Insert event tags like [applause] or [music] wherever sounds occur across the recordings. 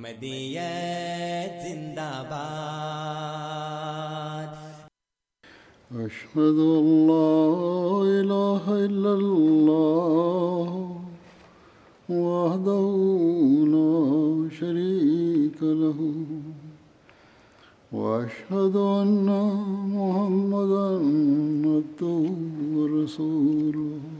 محمدیت زندہ باد۔ أشهد أن لا إله إلا الله، وحده لا شريك له، وأشهد أن محمدا عبده ورسوله.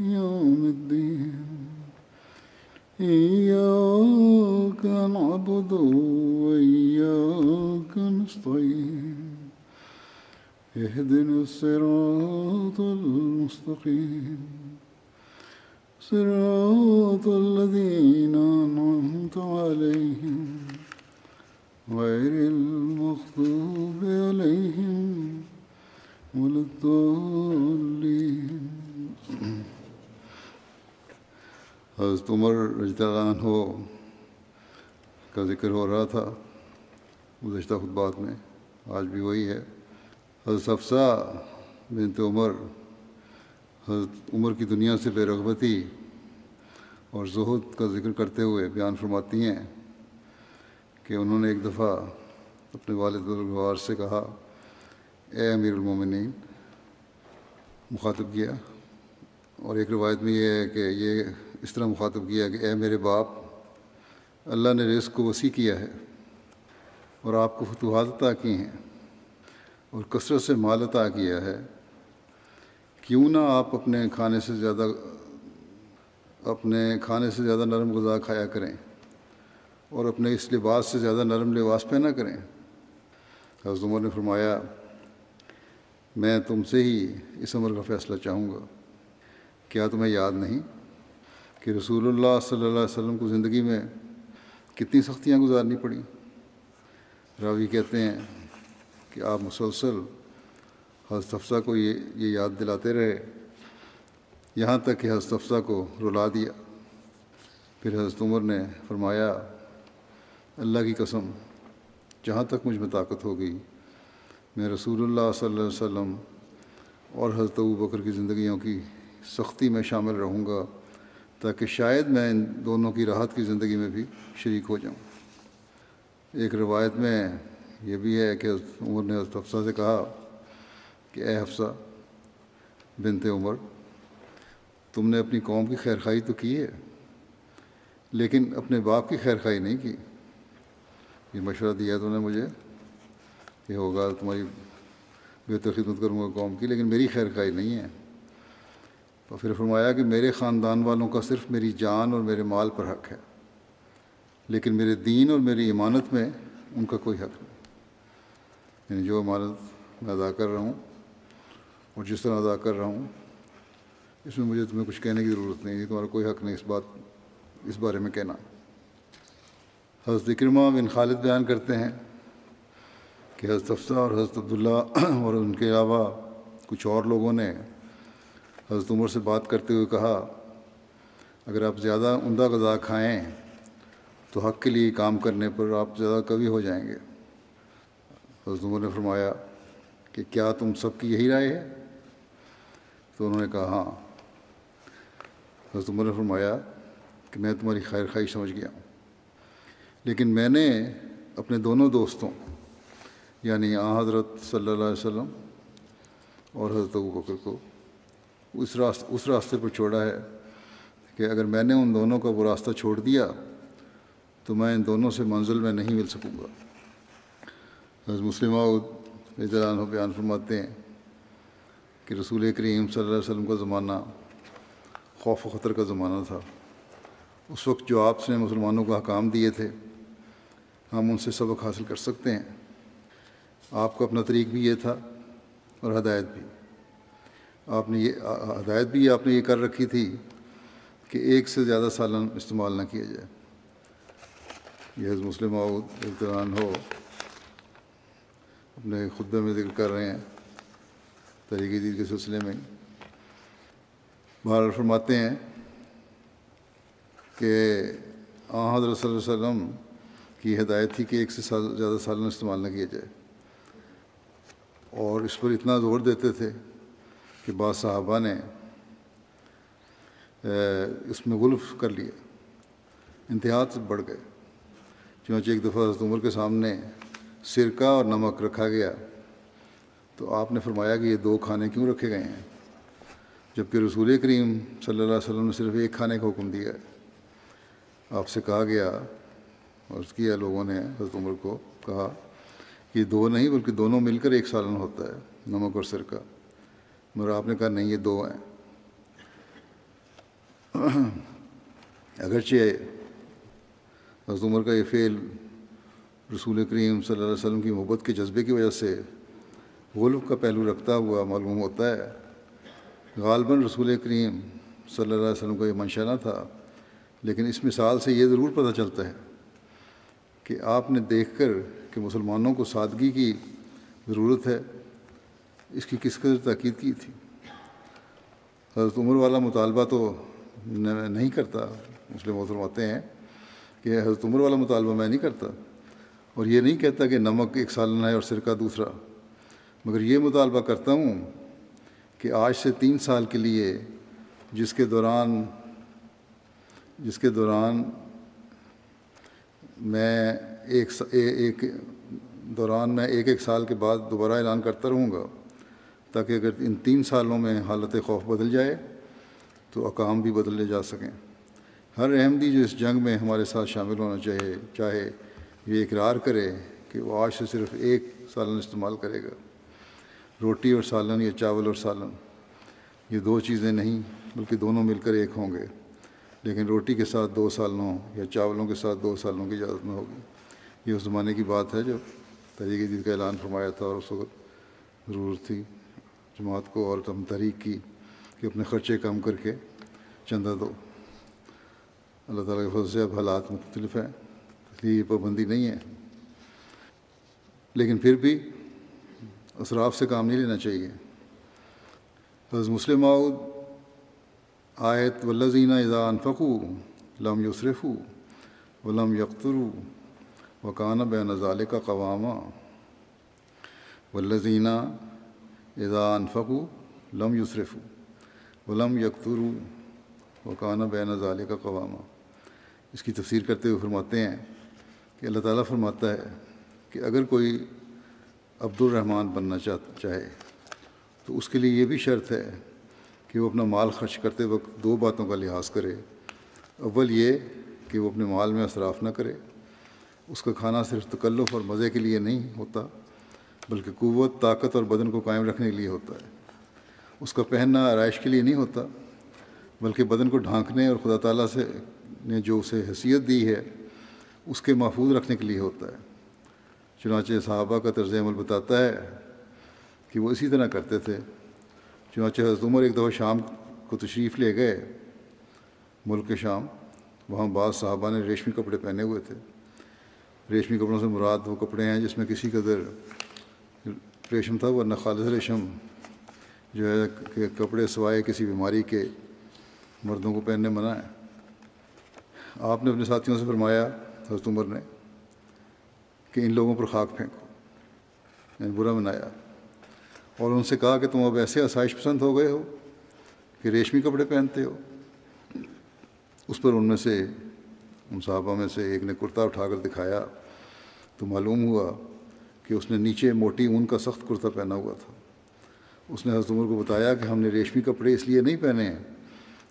يوم الدين. إياك نعبد وإياك نستعين. اهدنا الصراط المستقيم. صراط الذين أنعمت عليهم. غير المغضوب عليهم ولا الضالين. حضرت عمر رضی اللہ عنہ کا ذکر ہو رہا تھا گزشتہ خطبات میں، آج بھی وہی ہے۔ حضرت افسا بنت عمر، حضرت عمر کی دنیا سے بے رغبتی اور زہد کا ذکر کرتے ہوئے بیان فرماتی ہیں کہ انہوں نے ایک دفعہ اپنے والد بزرگوار سے کہا، اے امیر المومنین، مخاطب کیا۔ اور ایک روایت میں یہ ہے کہ یہ اس طرح مخاطب کیا کہ اے میرے باپ، اللہ نے رزق کو وسیع کیا ہے اور آپ کو فتوحات عطا کی ہیں اور کثرت سے مال عطا کیا ہے۔ کیوں نہ آپ اپنے کھانے سے زیادہ، اپنے کھانے سے زیادہ نرم غذا کھایا کریں اور اپنے اس لباس سے زیادہ نرم لباس پہنا کریں۔ حضرت عمر نے فرمایا، میں تم سے ہی اس عمر کا فیصلہ چاہوں گا۔ کیا تمہیں یاد نہیں؟ کہ رسول اللہ صلی اللہ علیہ وسلم کو زندگی میں کتنی سختیاں گزارنی پڑیں۔ راوی کہتے ہیں کہ آپ مسلسل حضرت افسہ کو یہ یہ یاد دلاتے رہے۔ یہاں تک کہ حضرت افسہ کو رلا دیا۔ پھر حضرت عمر نے فرمایا، اللہ کی قسم، جہاں تک مجھ میں طاقت ہو گئی، میں رسول اللہ صلی اللہ علیہ وسلم اور حضرت ابو بکر کی زندگیوں کی سختی میں شامل رہوں گا۔ تاکہ شاید میں ان دونوں کی راحت کی زندگی میں بھی شریک ہو جاؤں۔ ایک روایت میں یہ بھی ہے کہ عمر نے حضرت حفصہ سے کہا کہ اے حفصہ بنت عمر، تم نے اپنی قوم کی خیر خائی تو کی ہے، لیکن اپنے باپ کی خیر خائی نہیں کی۔ یہ مشورہ دیا تو نے مجھے کہ ہوگا تمہاری بہتر خدمت کروں گا قوم کی، لیکن میری خیر خائی نہیں ہے۔ تو پھر فرمایا کہ میرے خاندان والوں کا صرف میری جان اور میرے مال پر حق ہے، لیکن میرے دین اور میری امانت میں ان کا کوئی حق نہیں۔ یعنی جو امانت میں ادا کر رہا ہوں اور جس طرح ادا کر رہا ہوں، اس میں مجھے تمہیں کچھ کہنے کی ضرورت نہیں تمہارا کوئی حق نہیں اس بات، اس بارے میں کہنا۔ حضرت اکرمہ بن خالد بیان کرتے ہیں کہ حضرت افسہ اور حضرت عبداللہ اور ان کے علاوہ کچھ اور لوگوں نے حضرت عمر سے بات کرتے ہوئے کہا، اگر آپ زیادہ عمدہ غذا کھائیں تو حق کے لیے کام کرنے پر آپ زیادہ کبھی ہو جائیں گے۔ حضرت عمر نے فرمایا، کہ کیا تم سب کی یہی رائے ہے؟ تو انہوں نے کہا ہاں۔ حضرت عمر نے فرمایا کہ میں تمہاری خیر خواہ سمجھ گیا ہوں، لیکن میں نے اپنے دونوں دوستوں یعنی آ حضرت صلی اللہ علیہ وسلم اور حضرت ابو بکر کو اس راست، اس راستے پر چھوڑا ہے کہ اگر میں نے ان دونوں کا وہ راستہ چھوڑ دیا تو میں ان دونوں سے منزل میں نہیں مل سکوں گا۔ حضرت مسلم عنہ بیان فرماتے ہیں کہ رسول کریم صلی اللہ علیہ وسلم کا زمانہ خوف و خطر کا زمانہ تھا۔ اس وقت جو آپ نے مسلمانوں کو حکام دیے تھے، ہم ان سے سبق حاصل کر سکتے ہیں۔ آپ کا اپنا طریق بھی یہ تھا اور ہدایت بھی۔ آپ نے یہ ہدایت بھی آپ نے یہ کر رکھی تھی کہ ایک سے زیادہ سالن استعمال نہ کیا جائے یہ حضرت مسلم اطران ہو، اپنے خطبے میں ذکر کر رہے ہیں طریقے دید کے سلسلے میں۔ بہر فرماتے ہیں کہ آ، حضرت صلی اللہ علیہ وسلم کی ہدایت تھی کہ ایک سے سال، زیادہ سالن استعمال نہ کیا جائے اور اس پر اتنا زور دیتے تھے کہ بعض صحابہ نے اس میں غلف کر لیا، انتہا بڑھ گئے۔ چونچہ ایک دفعہ حضرت عمر کے سامنے سرکہ اور نمک رکھا گیا۔ تو آپ نے فرمایا کہ یہ دو کھانے کیوں رکھے گئے ہیں؟ جبکہ رسول کریم صلی اللہ علیہ وسلم نے صرف ایک کھانے کا حکم دیا۔ ہے آپ سے کہا گیا اور اس کیا لوگوں نے حضرت عمر کو، کہا کہ دو نہیں بلکہ دونوں مل کر ایک سالن ہوتا ہے، نمک اور سرکہ۔ مگر آپ نے کہا نہیں، یہ دو ہیں۔ اگرچہ حضرت عمر کا یہ فعل رسول کریم صلی اللہ علیہ وسلم کی محبت کے جذبے کی وجہ سے غلف کا پہلو رکھتا ہوا معلوم ہوتا ہے، غالباً رسول کریم صلی اللہ علیہ وسلم کا یہ منشا نہ تھا۔ لیکن اس مثال سے یہ ضرور پتہ چلتا ہے کہ آپ نے دیکھ کر کہ مسلمانوں کو سادگی کی ضرورت ہے۔ اس کی کس قدر تاکید کی تھی؟ حضرت عمر والا مطالبہ تو نہیں کرتا، مسلم محترم ہیں کہ حضرت عمر والا مطالبہ میں نہیں کرتا اور یہ نہیں کہتا کہ نمک ایک سالن ہے اور سرکہ دوسرا۔ مگر یہ مطالبہ کرتا ہوں کہ آج سے تین سال کے لیے جس کے دوران جس کے دوران میں ایک ایک دوران میں ایک ایک سال کے بعد دوبارہ اعلان کرتا رہوں گا۔ تاکہ اگر ان تین سالوں میں حالت خوف بدل جائے تو اقام بھی بدلے جا سکیں۔ ہر احمدی جو اس جنگ میں ہمارے ساتھ شامل ہونا چاہیے چاہے، یہ اقرار کرے کہ وہ آج سے صرف ایک سالن استعمال کرے گا۔ روٹی اور سالن یا چاول اور سالن، یہ دو چیزیں نہیں، بلکہ دونوں مل کر ایک ہوں گے۔ لیکن روٹی کے ساتھ دو سالنوں یا چاولوں کے ساتھ دو سالنوں کی اجازت نہ ہوگی۔ یہ اس زمانے کی بات ہے جو طریقے دید کا اعلان فرمایا تھا اور اس وقت ضرورت تھی۔ جماعت کو اور تم تحریک کی کہ اپنے خرچے کم کر کے چندہ دو۔ اللہ تعالیٰ کے فضل سے اب حالات مختلف ہیں، اس لیے یہ پابندی نہیں ہے۔ لیکن پھر بھی اثراف سے کام نہیں لینا چاہیے۔ حضرت مسلم آیت ولزینہ اذا انفقو لم یصرفو ولم یقترو وکان بین ظال کا قوامہ ولزینہ اذا انفقو لم یصرفو ولم یقترو وکان بین ظال کا قوامہ اس کی تفسیر کرتے ہوئے فرماتے ہیں کہ اللہ تعالیٰ فرماتا ہے کہ اگر کوئی عبد الرحمٰن بننا چاہے تو اس کے لیے یہ بھی شرط ہے کہ وہ اپنا مال خرچ کرتے وقت دو باتوں کا لحاظ کرے۔ اول یہ کہ وہ اپنے مال میں اثراف نہ کرے۔ اس کا کھانا صرف تکلف اور مزے کے لیے نہیں ہوتا۔ بلکہ قوت، طاقت اور بدن کو قائم رکھنے کے لیے ہوتا ہے۔ اس کا پہننا آرائش کے لیے نہیں ہوتا، بلکہ بدن کو ڈھانکنے اور خدا تعالیٰ سے نے جو اسے حیثیت دی ہے، اس کے محفوظ رکھنے کے لیے ہوتا ہے۔ چنانچہ صحابہ کا طرز عمل بتاتا ہے کہ وہ اسی طرح کرتے تھے۔ چنانچہ حضرت عمر ایک دفعہ شام کو تشریف لے گئے، ملک شام، وہاں بعض صحابہ نے ریشمی کپڑے پہنے ہوئے تھے۔ ریشمی کپڑوں سے مراد وہ کپڑے ہیں جس میں کسی قدر ریشم تھا، ورنہ خالص ریشم جو ہے کہ کپڑے سوائے کسی بیماری کے مردوں کو پہننے منع ہے۔ آپ نے اپنے ساتھیوں سے فرمایا، حضرت عمر نے، کہ ان لوگوں پر خاک پھینکو یعنی برا منایا۔ اور ان سے کہا کہ تم اب ایسے آسائش پسند ہو گئے ہو کہ ریشمی کپڑے پہنتے ہو۔ اس پر ان میں سے، ان صحابہ میں سے ایک نے کرتا اٹھا کر دکھایا، تو معلوم ہوا کہ اس نے نیچے موٹی اون کا سخت کرتا پہنا ہوا تھا۔ اس نے حضرت عمر کو بتایا کہ ہم نے ریشمی کپڑے اس لیے نہیں پہنے ہیں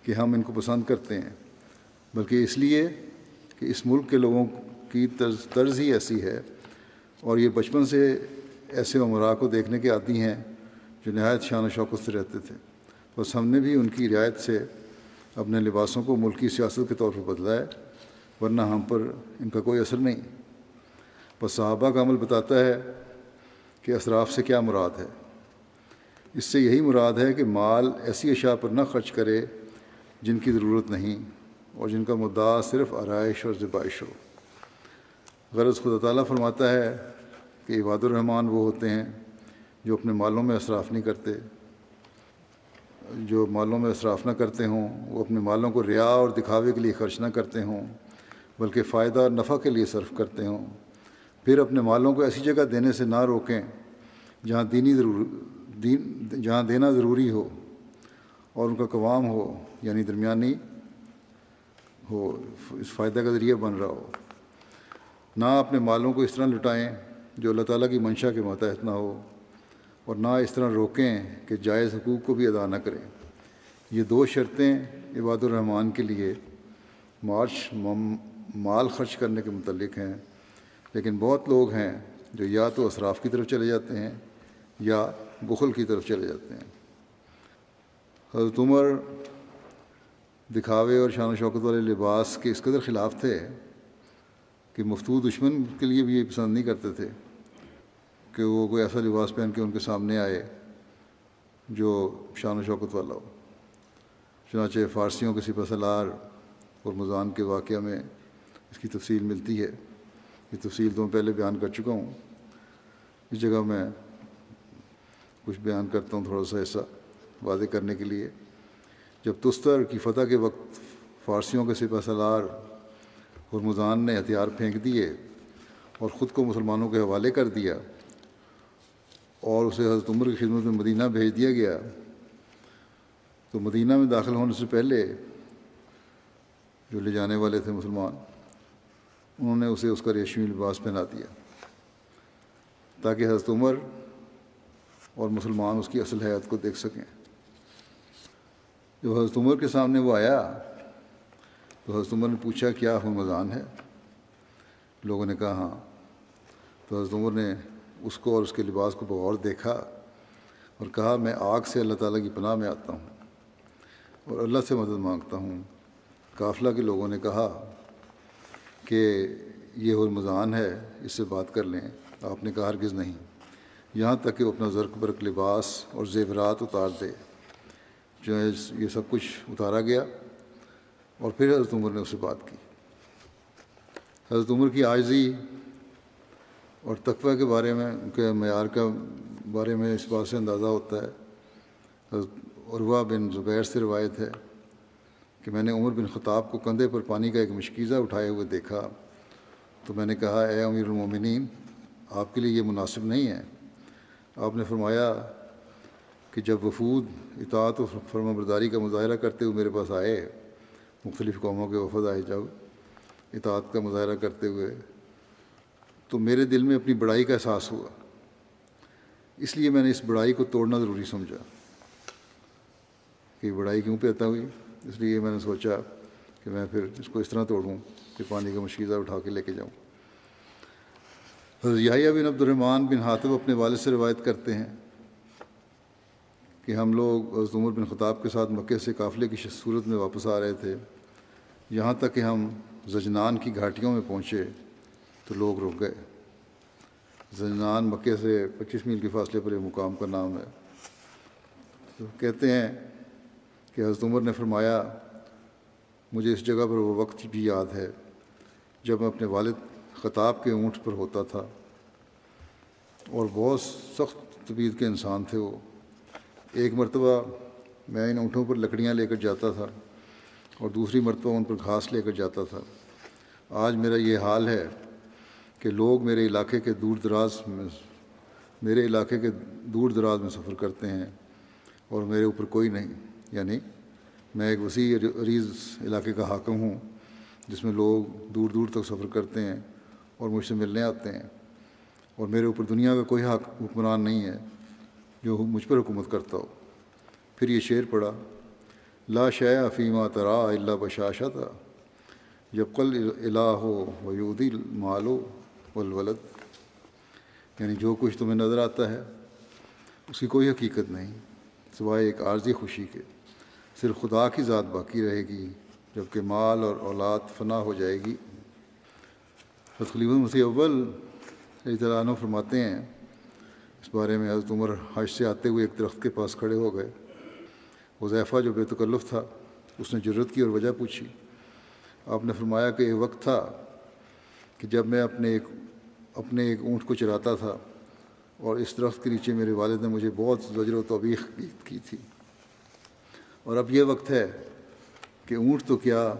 کہ ہم ان کو پسند کرتے ہیں، بلکہ اس لیے کہ اس ملک کے لوگوں کی طرز طرز ہی ایسی ہے۔ اور یہ بچپن سے ایسے عمرا کو دیکھنے کے عادی ہیں جو نہایت شان و شوقت سے رہتے تھے۔ بس ہم نے بھی ان کی رعایت سے اپنے لباسوں کو ملکی سیاست کے طور پر بدلا ہے، ورنہ ہم پر ان کا کوئی اثر نہیں۔ بس صحابہ کا عمل بتاتا ہے کہ اثراف سے کیا مراد ہے۔ اس سے یہی مراد ہے کہ مال ایسی اشیاء پر نہ خرچ کرے جن کی ضرورت نہیں اور جن کا مدعا صرف آرائش اور ذبائش ہو۔ غرض خدا تعالیٰ فرماتا ہے کہ عباد الرحمٰن وہ ہوتے ہیں جو اپنے مالوں میں اصراف نہیں کرتے۔ جو مالوں میں اصراف نہ کرتے ہوں، وہ اپنے مالوں کو ریا اور دکھاوے کے لیے خرچ نہ کرتے ہوں، بلکہ فائدہ اور نفع کے لیے صرف کرتے ہوں۔ پھر اپنے مالوں کو ایسی جگہ دینے سے نہ روکیں جہاں دینی ضرور دین جہاں دینا ضروری ہو اور ان کا قوام ہو یعنی درمیانی ہو، اس فائدہ کا ذریعہ بن رہا ہو۔ نہ اپنے مالوں کو اس طرح لٹائیں جو اللہ تعالیٰ کی منشا کے ماتحت نہ ہو اور نہ اس طرح روکیں کہ جائز حقوق کو بھی ادا نہ کریں۔ یہ دو شرطیں عباد الرحمٰن کے لیے مارچ مال خرچ کرنے کے متعلق ہیں۔ لیکن بہت لوگ ہیں جو یا تو اصراف کی طرف چلے جاتے ہیں یا بخل کی طرف چلے جاتے ہیں۔ حضرت عمر دکھاوے اور شان و شوکت والے لباس کے اس قدر خلاف تھے کہ مفتو دشمن کے لیے بھی یہ پسند نہیں کرتے تھے کہ وہ کوئی ایسا لباس پہن کے ان کے سامنے آئے جو شان و شوکت والا ہو۔ چنانچہ فارسیوں کے سپہ سلار اور مضان کے واقعہ میں اس کی تفصیل ملتی ہے۔ یہ تفصیل تو میں پہلے بیان کر چکا ہوں۔ اس جگہ میں کچھ بیان کرتا ہوں تھوڑا سا ایسا واضح کرنے کے لیے۔ جب تستر کی فتح کے وقت فارسیوں کے سپہ سلار اور نے ہتھیار پھینک دیے اور خود کو مسلمانوں کے حوالے کر دیا اور اسے حضرت عمر کی خدمت میں مدینہ بھیج دیا گیا، تو مدینہ میں داخل ہونے سے پہلے جو لے جانے والے تھے مسلمان انہوں نے اسے اس کا ریشمی لباس پہنا دیا۔ تاکہ حضرت عمر اور مسلمان اس کی اصل حیات کو دیکھ سکیں۔ جب حضرت عمر کے سامنے وہ آیا، تو حضرت عمر نے پوچھا، کیا رمضان ہے لوگوں نے کہا ہاں تو حضرت عمر نے اس کو اور اس کے لباس کو بغور دیکھا اور کہا، میں آگ سے اللہ تعالیٰ کی پناہ میں آتا ہوں اور اللہ سے مدد مانگتا ہوں۔ قافلہ کے لوگوں نے کہا کہ یہ رمضان ہے، اس سے بات کر لیں۔ آپ نے کہا ہرگز نہیں۔ یہاں تک کہ وہ اپنا زرق برق لباس اور زیورات اتار دے۔ جو ہے، یہ سب کچھ اتارا گیا۔ اور پھر حضرت عمر نے اس سے بات کی۔ حضرت عمر کی عائضی اور تقوی کے بارے میں، ان کے معیار کا بارے میں اس بات سے اندازہ ہوتا ہے۔ حضرت عروا بن زبیر سے روایت ہے۔ کہ میں نے عمر بن خطاب کو کندھے پر پانی کا ایک مشکیزہ اٹھائے ہوئے دیکھا تو میں نے کہا، اے امیر المومنین، آپ کے لیے یہ مناسب نہیں ہے۔ آپ نے فرمایا کہ جب وفود، اطاعت و فرما برداری کا مظاہرہ کرتے ہوئے میرے پاس آئے، مختلف قوموں کے وفد آئے، جب اطاعت کا مظاہرہ کرتے ہوئے، تو میرے دل میں اپنی بڑائی کا احساس ہوا۔ اس لیے میں نے اس بڑائی کو توڑنا ضروری سمجھا کہ بڑائی کیوں پیتا ہوئی؟ اس لیے میں نے سوچا کہ میں پھر اس کو اس طرح توڑوں کہ پانی کا مشکیزہ اٹھا کے لے کے جاؤں۔ حضرت بن عبد الرحمٰن بن حاطب اپنے والد سے روایت کرتے ہیں کہ ہم لوگ حضرت عمر بن خطاب کے ساتھ مکے سے قافلے کی صورت میں واپس آ رہے تھے۔ یہاں تک کہ ہم زجنان کی گھاٹیوں میں پہنچے تو لوگ رک گئے۔ زجنان مکے سے پچیس میل کے فاصلے پر ایک مقام کا نام ہے۔ تو کہتے ہیں کہ حضرت عمر نے فرمایا، مجھے اس جگہ پر وہ وقت بھی یاد ہے جب میں اپنے والد خطاب کے اونٹ پر ہوتا تھا۔ اور بہت سخت طبیعت کے انسان تھے وہ۔ ایک مرتبہ میں ان اونٹوں پر لکڑیاں لے کر جاتا تھا اور دوسری مرتبہ ان پر گھاس لے کر جاتا تھا۔ آج میرا یہ حال ہے کہ لوگ میرے علاقے کے دور دراز میں، میرے علاقے کے دور دراز میں سفر کرتے ہیں اور میرے اوپر کوئی نہیں۔ یعنی میں ایک وسیع عریض علاقے کا حاکم ہوں، جس میں لوگ دور دور تک سفر کرتے ہیں اور مجھ سے ملنے آتے ہیں۔ اور میرے اوپر دنیا کا کوئی حق حکمران نہیں ہے جو مجھ پر حکومت کرتا ہو۔ پھر یہ شعر پڑا لا شے افیمہ ترا اللہ بشاشہ تھا جب کل الہ ہو ویودی مالو والولد۔ یعنی جو کچھ تمہیں نظر آتا ہے، اس کی کوئی حقیقت نہیں، سوائے ایک عارضی خوشی کے۔ صرف خدا کی ذات باقی رہے گی جبکہ مال اور اولاد فنا ہو جائے گی۔ خلیف مسیح اول عنہ فرماتے ہیں، اس بارے میں حضرت عمر حج سے آتے ہوئے ایک درخت کے پاس کھڑے ہو گئے۔ حضیفہ جو بے تکلف تھا، اس نے ضرورت کی اور وجہ پوچھی۔ آپ نے فرمایا کہ یہ وقت تھا کہ جب میں اپنے ایک اپنے ایک اونٹ کو چراتا تھا اور اس درخت کے نیچے میرے والد نے مجھے بہت زجر و توبیخ کی تھی۔ اور اب یہ وقت ہے کہ اونٹ تو کیا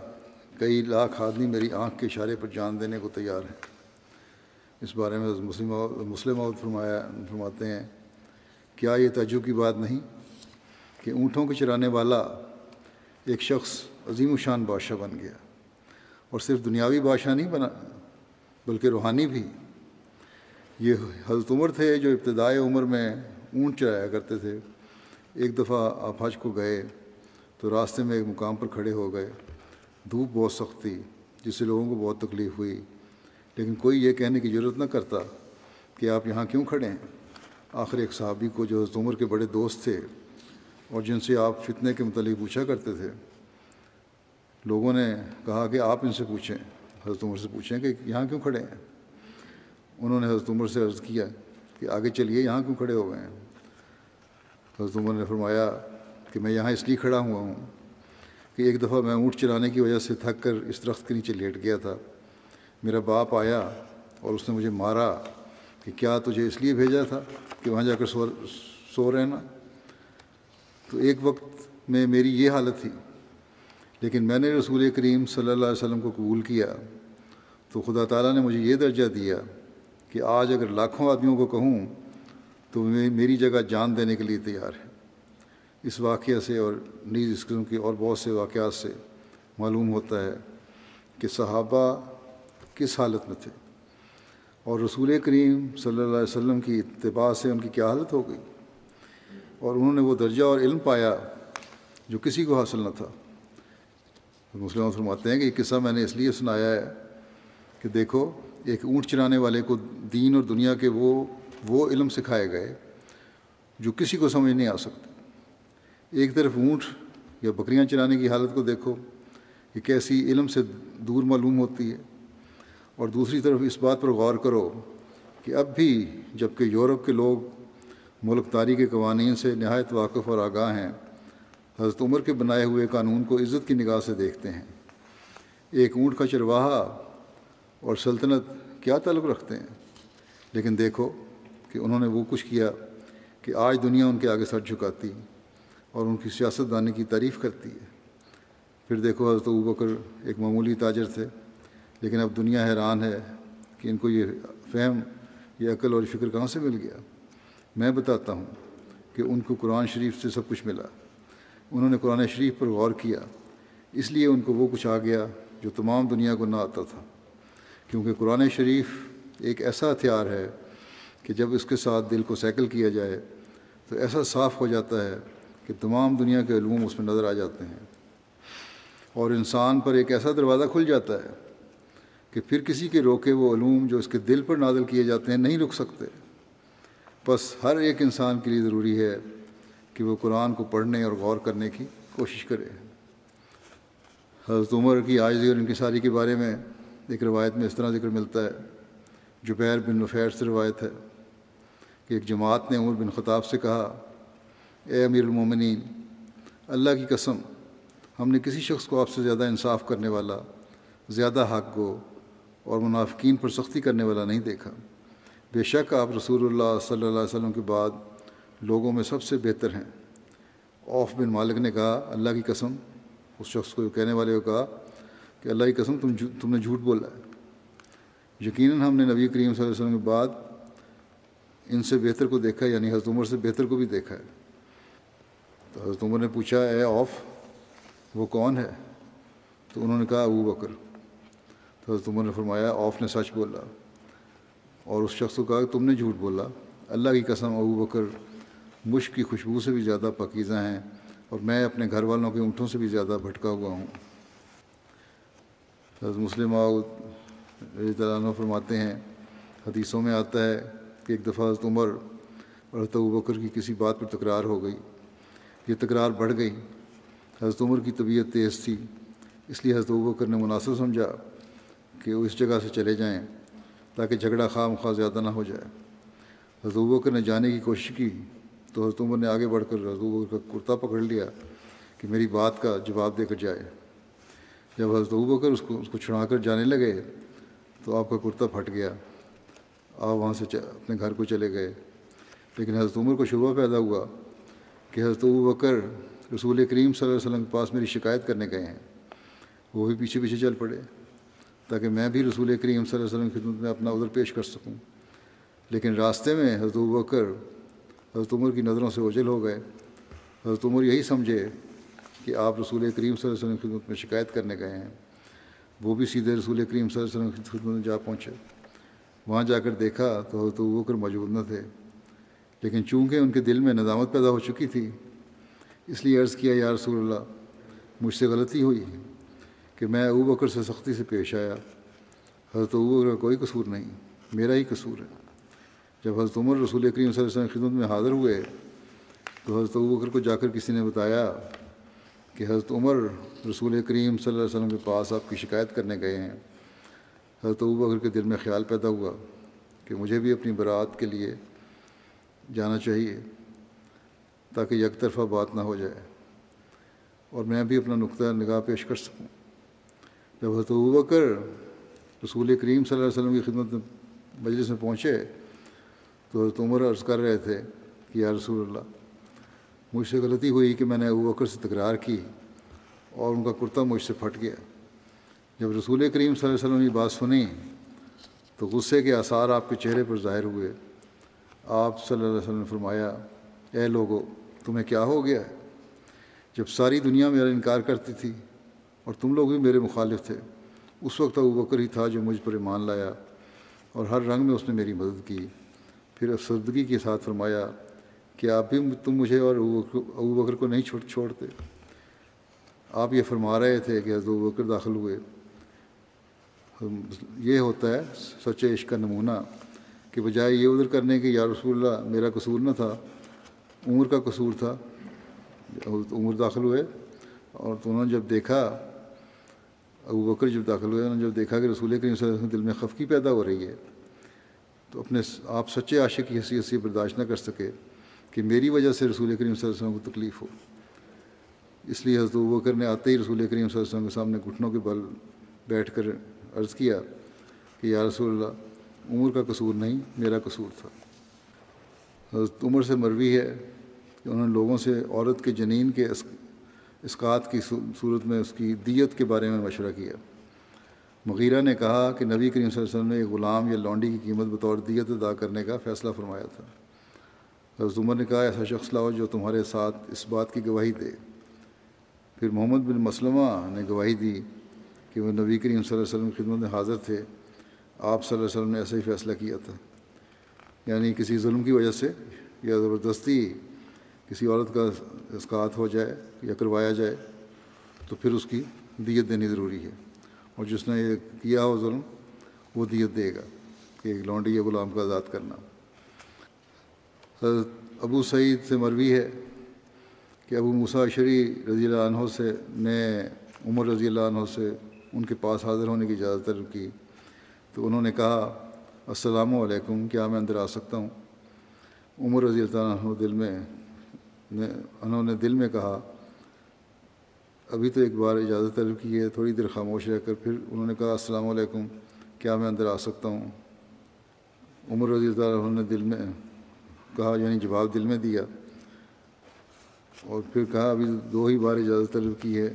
کئی لاکھ آدمی میری آنکھ کے اشارے پر جان دینے کو تیار ہیں۔ اس بارے میں مسلم مسلم عورت فرمایا فرماتے ہیں، کیا یہ تعجب کی بات نہیں کہ اونٹوں کو چرانے والا ایک شخص عظیم و شان بادشاہ بن گیا اور صرف دنیاوی بادشاہ نہیں بنا بلکہ روحانی بھی۔ یہ حضرت عمر تھے جو ابتدائی عمر میں اونٹ چرایا کرتے تھے۔ ایک دفعہ آپ حج کو گئے۔ تو راستے میں ایک مقام پر کھڑے ہو گئے۔ دھوپ بہت سخت تھی، جس سے لوگوں کو بہت تکلیف ہوئی۔ لیکن کوئی یہ کہنے کی ضرورت نہ کرتا کہ آپ یہاں کیوں کھڑے ہیں۔ آخر ایک صحابی کو جو حضرت عمر کے بڑے دوست تھے اور جن سے آپ فتنے کے متعلق پوچھا کرتے تھے، لوگوں نے کہا کہ آپ ان سے پوچھیں۔ حضرت عمر سے پوچھیں کہ یہاں کیوں کھڑے ہیں؟ انہوں نے حضرت عمر سے عرض کیا کہ آگے چلیے، یہاں کیوں کھڑے ہو گئے ہیں؟ حضرت عمر نے فرمایا کہ میں یہاں اس لیے کھڑا ہوا ہوں کہ ایک دفعہ میں اونٹ چلانے کی وجہ سے تھک کر اس درخت کے نیچے لیٹ گیا تھا۔ میرا باپ آیا اور اس نے مجھے مارا کہ کیا تجھے اس لیے بھیجا تھا کہ وہاں جا کر سو سو رہنا تو ایک وقت میں میری یہ حالت تھی، لیکن میں نے رسول کریم صلی اللہ علیہ وسلم کو قبول کیا۔ تو خدا تعالیٰ نے مجھے یہ درجہ دیا کہ آج اگر لاکھوں آدمیوں کو کہوں تو میری جگہ جان دینے کے لیے تیار ہے۔ اس واقعہ سے اور نیز اس قسم کے اور بہت سے واقعات سے معلوم ہوتا ہے کہ صحابہ کس حالت میں تھے اور رسول کریم صلی اللہ علیہ وسلم کی اتباع سے ان کی کیا حالت ہو گئی؟ اور انہوں نے وہ درجہ اور علم پایا جو کسی کو حاصل نہ تھا۔ مسلم فرماتے ہیں کہ یہ قصہ میں نے اس لیے سنایا ہے کہ دیکھو، ایک اونٹ چرانے والے کو دین اور دنیا کے وہ وہ علم سکھائے گئے جو کسی کو سمجھ نہیں آ سکتے ایک طرف اونٹ یا بکریاں چرانے کی حالت کو دیکھو کہ کیسی علم سے دور معلوم ہوتی ہے۔ اور دوسری طرف اس بات پر غور کرو کہ اب بھی جبکہ یورپ کے لوگ ملک تاری کے قوانین سے نہایت واقف اور آگاہ ہیں، حضرت عمر کے بنائے ہوئے قانون کو عزت کی نگاہ سے دیکھتے ہیں۔ ایک اونٹ کا چرواہا اور سلطنت کیا تعلق رکھتے ہیں؟ لیکن دیکھو کہ انہوں نے وہ کچھ کیا کہ آج دنیا ان کے آگے سر جھکاتی۔ اور ان کی سیاست دانی کی تعریف کرتی ہے۔ پھر دیکھو حضرت بکر ایک معمولی تاجر تھے، لیکن اب دنیا حیران ہے کہ ان کو یہ فہم، یہ عقل اور فکر کہاں سے مل گیا؟ میں بتاتا ہوں کہ ان کو قرآن شریف سے سب کچھ ملا۔ انہوں نے قرآن شریف پر غور کیا، اس لیے ان کو وہ کچھ آ گیا جو تمام دنیا کو نہ آتا تھا۔ کیونکہ قرآن شریف ایک ایسا ہتھیار ہے کہ جب اس کے ساتھ دل کو سیکل کیا جائے تو ایسا صاف ہو جاتا ہے کہ تمام دنیا کے علوم اس میں نظر آ جاتے ہیں اور انسان پر ایک ایسا دروازہ کھل جاتا ہے کہ پھر کسی کے روکے وہ علوم جو اس کے دل پر نازل کیے جاتے ہیں نہیں رک سکتے۔ بس ہر ایک انسان کے لیے ضروری ہے کہ وہ قرآن کو پڑھنے اور غور کرنے کی کوشش کرے۔ حضرت عمر کی آجزی اور انکساری کے بارے میں ایک روایت میں اس طرح ذکر ملتا ہے جو بن نفیر سے روایت ہے کہ ایک جماعت نے عمر بن خطاب سے کہا اے امیر المومنین، اللہ کی قسم، ہم نے کسی شخص کو آپ سے زیادہ انصاف کرنے والا، زیادہ حق گو اور منافقین پر سختی کرنے والا نہیں دیکھا۔ بے شک آپ رسول اللہ صلی اللہ علیہ وسلم کے بعد لوگوں میں سب سے بہتر ہیں۔ اوف بن مالک نے کہا، اللہ کی قسم، اس شخص کو کہنے والے کو کہا کہ اللہ کی قسم، تم تم نے جھوٹ بولا ہے۔ یقیناً ہم نے نبی کریم صلی اللہ علیہ وسلم کے بعد ان سے بہتر کو دیکھا یعنی حضرت عمر سے بہتر کو بھی دیکھا ہے۔ تو حضرت عمر نے پوچھا، اے آف وہ کون ہے؟ تو انہوں نے کہا، ابو بکر. تو حضرت عمر نے فرمایا آف نے سچ بولا اور اس شخص کو کہا کہ تم نے جھوٹ بولا۔ اللہ کی قسم، ابو بکر مشق کی خوشبو سے بھی زیادہ پکیزہ ہیں اور میں اپنے گھر والوں کے اونٹوں سے بھی زیادہ بھٹکا ہوا ہوں۔ حضرت مسلم رضی اللہ عنہ فرماتے ہیں، حدیثوں میں آتا ہے کہ ایک دفعہ حضرت عمر اور حضرت ابو بکر کی کسی بات پر تکرار ہو گئی۔ یہ تکرار بڑھ گئی۔ حضرت عمر کی طبیعت تیز تھی، اس لیے حضرت بکر نے مناسب سمجھا کہ وہ اس جگہ سے چلے جائیں تاکہ جھگڑا خواہ مخواہ زیادہ نہ ہو جائے۔ حضرت بکر نے جانے کی کوشش کی تو حضرت عمر نے آگے بڑھ کر حضرت بکر کا کرتا پکڑ لیا کہ میری بات کا جواب دے کر جائے۔ جب حضرت بکر اس کو اس کو چھڑا کر جانے لگے تو آپ کا کرتا پھٹ گیا۔ آپ وہاں سے اپنے گھر کو چلے گئے۔ لیکن حضرت عمر کو شبہ پیدا ہوا۔ کہ حضرت ابو بکر رسول کریم صلی اللہ علیہ وسلم کے پاس میری شکایت کرنے گئے ہیں، وہ بھی پیچھے پیچھے چل پڑے تاکہ میں بھی رسول کریم صلی اللہ علیہ وسلم کی خدمت میں اپنا عذر پیش کر سکوں۔ لیکن راستے میں حضرت ابو بکر، حضرت عمر کی نظروں سے اوجل ہو گئے۔ حضرت عمر یہی سمجھے کہ آپ رسول کریم صلی اللہ علیہ وسلم کی خدمت میں شکایت کرنے گئے ہیں۔ وہ بھی سیدھے رسول کریم صلی اللہ علیہ وسلم کی خدمت میں جا پہنچے۔ وہاں جا کر دیکھا تو حضرت ابو بکر موجود نہ تھے۔ لیکن چونکہ ان کے دل میں ندامت پیدا ہو چکی تھی، اس لیے عرض کیا، یا رسول اللہ، مجھ سے غلطی ہوئی کہ میں ابو بکر سے سختی سے پیش آیا۔ حضرت ابو بکر کا کوئی قصور نہیں، میرا ہی قصور ہے۔ جب حضرت عمر رسول کریم صلی اللہ علیہ وسلم خدمت میں حاضر ہوئے، تو حضرت ابو بکر کو جا کر کسی نے بتایا کہ حضرت عمر رسول کریم صلی اللہ علیہ وسلم کے پاس آپ کی شکایت کرنے گئے ہیں۔ حضرت ابو بکر کے دل میں خیال پیدا ہوا کہ مجھے بھی اپنی برات کے لیے جانا چاہیے تاکہ یک طرفہ بات نہ ہو جائے اور میں بھی اپنا نقطۂ نگاہ پیش کر سکوں۔ جب حضرت بکر رسول کریم صلی اللہ علیہ وسلم کی خدمت مجلس میں پہنچے تو حضرت عمر عرض کر رہے تھے کہ یا رسول اللہ، مجھ سے غلطی ہوئی کہ میں نے ابو بکر سے تکرار کی اور ان کا کرتا مجھ سے پھٹ گیا۔ جب رسول کریم صلی اللہ علیہ وسلم کی بات سنی تو غصے کے آثار آپ کے چہرے پر ظاہر ہوئے۔ آپ صلی اللہ علیہ وسلم نے فرمایا، اے لوگو، تمہیں کیا ہو گیا ہے؟ جب ساری دنیا میرا انکار کرتی تھی اور تم لوگ بھی میرے مخالف تھے، اس وقت ابو بکر ہی تھا جو مجھ پر ایمان لایا اور ہر رنگ میں اس نے میری مدد کی۔ پھر افسردگی کے ساتھ فرمایا، کہ آپ بھی تم مجھے اور ابو بکر کو نہیں چھوڑ چھوڑتے۔ آپ یہ فرما رہے تھے کہ حضرت ابو بکر داخل ہوئے۔ یہ ہوتا ہے سچے عشق کا نمونہ۔ کہ بجائے یہ ادھر کرنے کہ یا رسول اللہ، میرا قصور نہ تھا، عمر کا قصور تھا عمر داخل ہوئے اور تو انہوں نے جب دیکھا، ابو بکر جب داخل ہوئے، انہوں نے جب دیکھا کہ رسول کریم صلی اللہ علیہ وسلم دل میں خفقی پیدا ہو رہی ہے، تو اپنے آپ سچے عاشق کی حیثیت سے برداشت نہ کر سکے کہ میری وجہ سے رسول کریم صلی اللہ علیہ وسلم کو تکلیف ہو۔ اس لیے حضرت بکر نے آتے ہی رسول کریم صلی اللہ علیہ وسلم کے سامنے گھٹنوں کے بل بیٹھ کر عرض کیا کہ یا رسول اللہ عمر کا قصور نہیں، میرا قصور تھا۔ حضرت عمر سے مروی ہے کہ انہوں نے لوگوں سے عورت کے جنین کے اسقات کی صورت میں اس کی دیت کے بارے میں مشورہ کیا۔ مغیرہ نے کہا کہ نبی کریم صلی اللہ علیہ وسلم نے ایک غلام یا لانڈی کی قیمت بطور دیت ادا کرنے کا فیصلہ فرمایا تھا۔ حضرت عمر نے کہا، ایسا شخص لاؤ جو تمہارے ساتھ اس بات کی گواہی دے۔ پھر محمد بن مسلمہ نے گواہی دی کہ وہ نبی کریم صلی اللہ علیہ وسلم کی خدمت میں حاضر تھے۔ آپ صلی اللہ علیہ وسلم نے ایسا ہی فیصلہ کیا تھا۔ یعنی کسی ظلم کی وجہ سے یا زبردستی کسی عورت کا اسقات ہو جائے یا کروایا جائے، تو پھر اس کی دیت دینی ضروری ہے۔ اور جس نے یہ کیا ہو ظلم، وہ دیت دے گا کہ ایک لانڈی یا غلام کا آزاد کرنا۔ حضرت ابو سعید سے مروی ہے کہ ابو مساشری رضی اللہ عنہ سے نے عمر رضی اللہ عنہ سے ان کے پاس حاضر ہونے کی اجازت طلب کی۔ تو انہوں نے کہا، السلام علیکم، کیا میں اندر آ سکتا ہوں؟ عمر رضی اللہ عنہ دل میں انہوں نے دل میں کہا، ابھی تو ایک بار اجازت طلب کی ہے، تھوڑی دیر خاموش رہ کر پھر انہوں نے کہا، السلام علیکم، کیا میں اندر آ سکتا ہوں؟ عمر رضی اللہ عنہ نے دل میں کہا یعنی جواب دل میں دیا اور پھر کہا، ابھی دو ہی بار اجازت طلب کی ہے،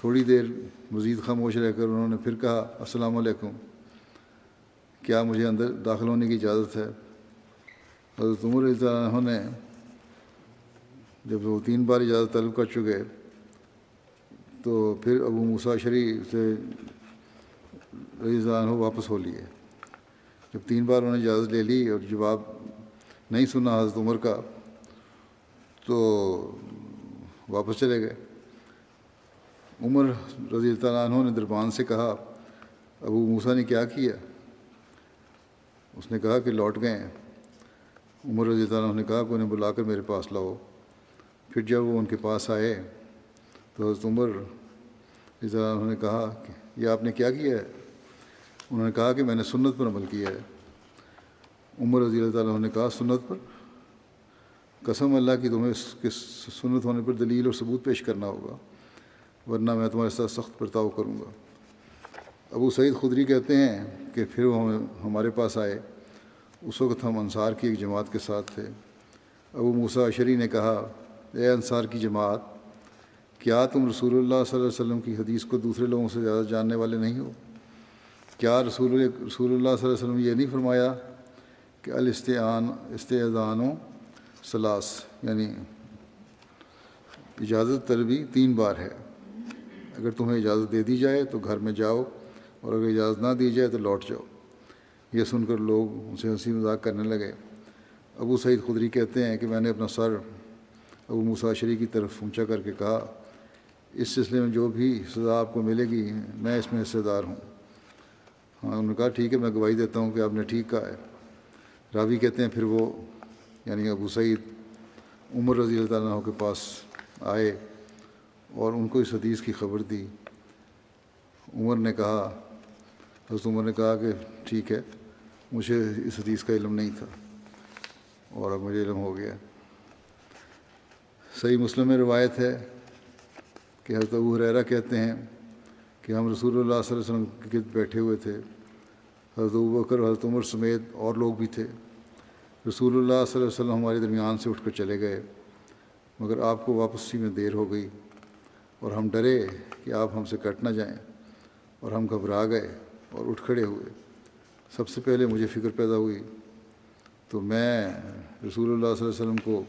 تھوڑی دیر مزید خاموش رہ کر انہوں نے پھر کہا، السلام علیکم کیا مجھے اندر داخل ہونے کی اجازت ہے؟ حضرت عمر رضی عنہ نے جب وہ تین بار اجازت طلب کر چکے، تو پھر ابو موسا شریف سے رضی عنہ واپس ہو لیے۔ جب تین بار انہوں نے اجازت لے لی اور جواب نہیں سنا حضرت عمر کا، تو واپس چلے گئے۔ عمر رضی اللہ عنہ نے دربان سے کہا، ابو موسا نے کیا کیا؟ اس نے کہا کہ لوٹ گئے ہیں۔ عمر رضی اللہ عنہ نے کہا کہ انہیں بلا کر میرے پاس لاؤ۔ پھر جب وہ ان کے پاس آئے تو حضرت عمر رضی اللہ عنہ نے کہا کہ یہ آپ نے کیا کیا ہے؟ انہوں نے کہا کہ میں نے سنت پر عمل کیا ہے۔ عمر رضی اللہ تعالیٰ نے کہا، سنت پر؟ قسم اللہ کی تمہیں اس کے سنت ہونے پر دلیل اور ثبوت پیش کرنا ہوگا، ورنہ میں تمہارے ساتھ سخت برتاؤ کروں گا۔ ابو سعید خدری کہتے ہیں کہ پھر وہ ہمارے پاس آئے۔ اس وقت ہم انصار کی ایک جماعت کے ساتھ تھے۔ ابو موسا اشری نے کہا، اے انصار کی جماعت، کیا تم رسول اللہ صلی اللہ علیہ وسلم کی حدیث کو دوسرے لوگوں سے زیادہ جاننے والے نہیں ہو؟ کیا رسول رسول اللہ صلی اللہ علیہ وسلم یہ نہیں فرمایا کہ الاستعان استعان و سلاس یعنی اجازت طلبی تین بار ہے۔ اگر تمہیں اجازت دے دی جائے تو گھر میں جاؤ۔ اور اگر اجازت نہ دی جائے تو لوٹ جاؤ۔ یہ سن کر لوگ ان سے ہنسی مذاق کرنے لگے۔ ابو سعید خدری کہتے ہیں کہ میں نے اپنا سر ابو مساشری کی طرف اونچا کر کے کہا، اس سلسلے میں جو بھی سزا آپ کو ملے گی، میں اس میں حصے دار ہوں۔ ہاں انہوں نے کہا، ٹھیک ہے، میں گواہی دیتا ہوں کہ آپ نے ٹھیک کہا ہے۔ راوی کہتے ہیں، پھر وہ یعنی ابو سعید عمر رضی اللہ تعالیٰ کے پاس آئے اور ان کو اس حدیث کی خبر دی۔ عمر نے کہا حضرت عمر نے کہا کہ ٹھیک ہے، مجھے اس حدیث کا علم نہیں تھا اور اب مجھے علم ہو گیا۔ صحیح مسلم میں روایت ہے کہ حضرت ابو حریرہ کہتے ہیں کہ ہم رسول اللہ صلی اللہ علیہ وسلم کے گرد بیٹھے ہوئے تھے۔ حضرت بکر، حضرت عمر سمیت اور لوگ بھی تھے۔ رسول اللہ صلی اللہ علیہ وسلم ہمارے درمیان سے اٹھ کر چلے گئے، مگر آپ کو واپسی میں دیر ہو گئی اور ہم ڈرے کہ آپ ہم سے کٹ نہ جائیں اور ہم گھبرا گئے۔ اور اٹھ کھڑے ہوئے۔ سب سے پہلے مجھے فکر پیدا ہوئی۔ تو میں رسول اللہ صلی اللہ علیہ وسلم کو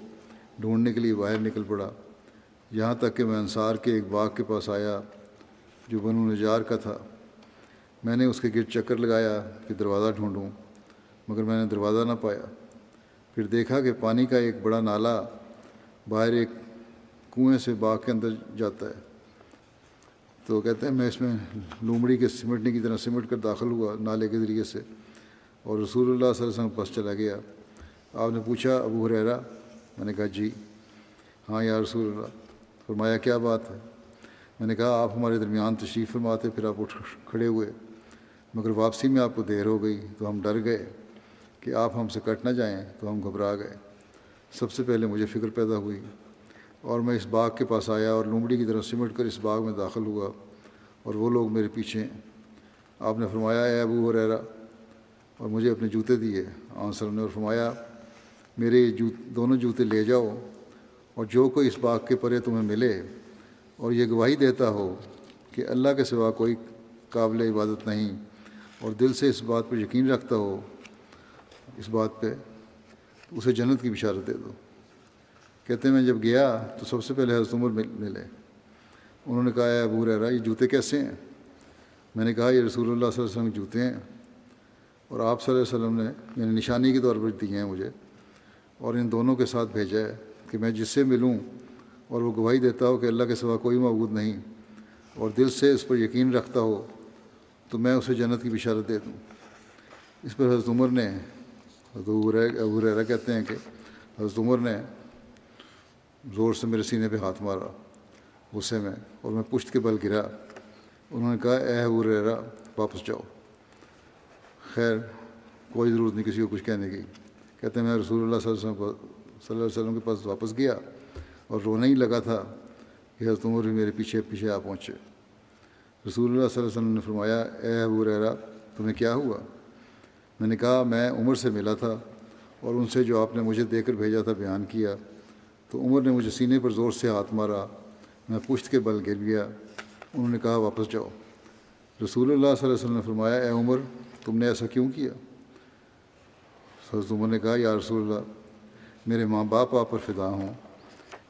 ڈھونڈنے کے لیے باہر نکل پڑا۔ یہاں تک کہ میں انصار کے ایک باغ کے پاس آیا جو بنو نجار کا تھا۔ میں نے اس کے گرد چکر لگایا کہ دروازہ ڈھونڈوں، مگر میں نے دروازہ نہ پایا۔ پھر دیکھا کہ پانی کا ایک بڑا نالا باہر ایک کنویں سے باغ کے اندر جاتا ہے۔ تو کہتے ہیں میں اس میں لومڑی کے سمٹنے کی طرح سمٹ کر داخل ہوا نالے کے ذریعے سے اور رسول اللہ صلی اللہ علیہ وسلم پاس چلا گیا۔ آپ نے پوچھا، ابو حریرا میں نے کہا جی۔ ہاں یا رسول اللہ۔ فرمایا، کیا بات ہے؟ میں نے کہا، آپ ہمارے درمیان تشریف فرماتے، پھر آپ اٹھ کھڑے ہوئے۔ مگر واپسی میں آپ کو دیر ہو گئی تو ہم ڈر گئے کہ آپ ہم سے کٹ نہ جائیں تو ہم گھبرا گئے۔ سب سے پہلے مجھے فکر پیدا ہوئی۔ اور میں اس باغ کے پاس آیا اور لومڑی کی طرف سمٹ کر اس باغ میں داخل ہوا اور وہ لوگ میرے پیچھے آپ نے فرمایا، اے ابو ریرا اور مجھے اپنے جوتے دیے۔ آنسر نے اور فرمایا، میرے جو دونوں جوتے لے جاؤ اور جو کوئی اس باغ کے پرے تمہیں ملے اور یہ گواہی دیتا ہو کہ اللہ کے سوا کوئی قابل عبادت نہیں اور دل سے اس بات پر یقین رکھتا ہو اس بات پہ اسے جنت کی بشارت دے دو۔ کہتے ہیں میں جب گیا تو سب سے پہلے حضرت عمر ملے۔ انہوں نے کہا ابو رہا یہ جوتے کیسے ہیں؟ میں نے کہا، یہ رسول اللہ صلی اللہ علیہ وسلم کے جوتے ہیں اور آپ صلی اللہ علیہ وسلم نے یعنی نشانی کے طور پر دیے ہیں مجھے اور ان دونوں کے ساتھ بھیجا ہے کہ میں جس سے ملوں اور وہ گواہی دیتا ہو کہ اللہ کے سوا کوئی معبود نہیں اور دل سے اس پر یقین رکھتا ہو تو میں اسے جنت کی بشارت دے دوں۔ اس پر حضرت عمر نے، حضرت ابو ریرا کہتے ہیں کہ حضرت عمر نے زور سے میرے سینے پہ ہاتھ مارا، غصے میں، اور میں پشت کے بل گرا۔ انہوں نے کہا، اے ابو ریرا واپس جاؤ۔ خیر، کوئی ضرورت نہیں، کسی کو کچھ کہنے کی۔ کہتے ہیں، میں رسول اللہ صلی اللہ علیہ وسلم صلی اللہ علیہ وسلم کے پاس واپس گیا، اور رونے ہی لگا تھا کہ حضرت عمر بھی میرے پیچھے پیچھے آ پہنچے۔ رسول اللہ صلی اللہ علیہ وسلم نے فرمایا، اے ابو ریرا تمہیں کیا ہوا؟ میں نے کہا، میں عمر سے ملا تھا، اور ان سے جو آپ نے مجھے دے کر بھیجا تھا، بیان کیا۔ تو عمر نے مجھے سینے پر زور سے ہاتھ مارا، میں پشت کے بل گر گیا۔ انہوں نے کہا، واپس جاؤ۔ رسول اللہ صلی اللہ علیہ وسلم نے فرمایا، اے عمر، تم نے ایسا کیوں کیا؟ حضرت عمر نے کہا، یا رسول اللہ، میرے ماں باپ آپ پر فدا ہوں۔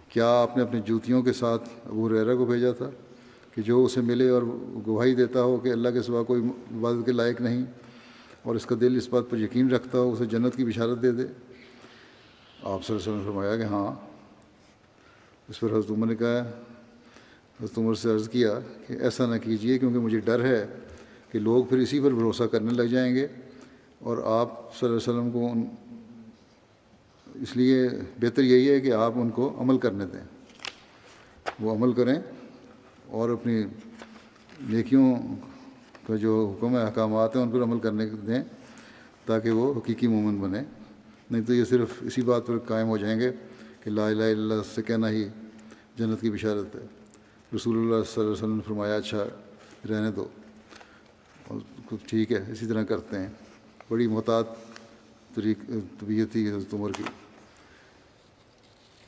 کیا آپ نے اپنی جوتیوں کے ساتھ ابو ریرا کو بھیجا تھا کہ جو اسے ملے اور گواہی دیتا ہو کہ اللہ کے سوا کوئی عبادت کے لائق نہیں اور اس کا دل اس بات پر یقین رکھتا ہو، اسے جنت کی بشارت دے دے؟ آپ صلی اللہ علیہ وسلم نے فرمایا کہ ہاں۔ اس پر حضرت عمر نے کہا حضرت عمر سے عرض کیا کہ ایسا نہ کیجیے کیونکہ مجھے ڈر ہے کہ لوگ پھر اسی پر بھروسہ کرنے لگ جائیں گے اور آپ صلی اللہ علیہ وسلم کو ان اس لیے بہتر یہی ہے کہ آپ ان کو عمل کرنے دیں۔ وہ عمل کریں اور اپنی نیکیوں کا جو حکم احکامات ہیں، ان پر عمل کرنے دیں تاکہ وہ حقیقی مومن بنے نہیں تو یہ صرف اسی بات پر قائم ہو جائیں گے۔ کہ لا الہ الا اللہ سے کہنا ہی جنت کی بشارت ہے۔ رسول اللہ صلی اللہ علیہ وسلم نے فرمایا اچھا رہنے دو۔ ٹھیک ہے، اسی طرح کرتے ہیں۔ بڑی محتاط طریق، طبیعت تھی حضرت عمر کی۔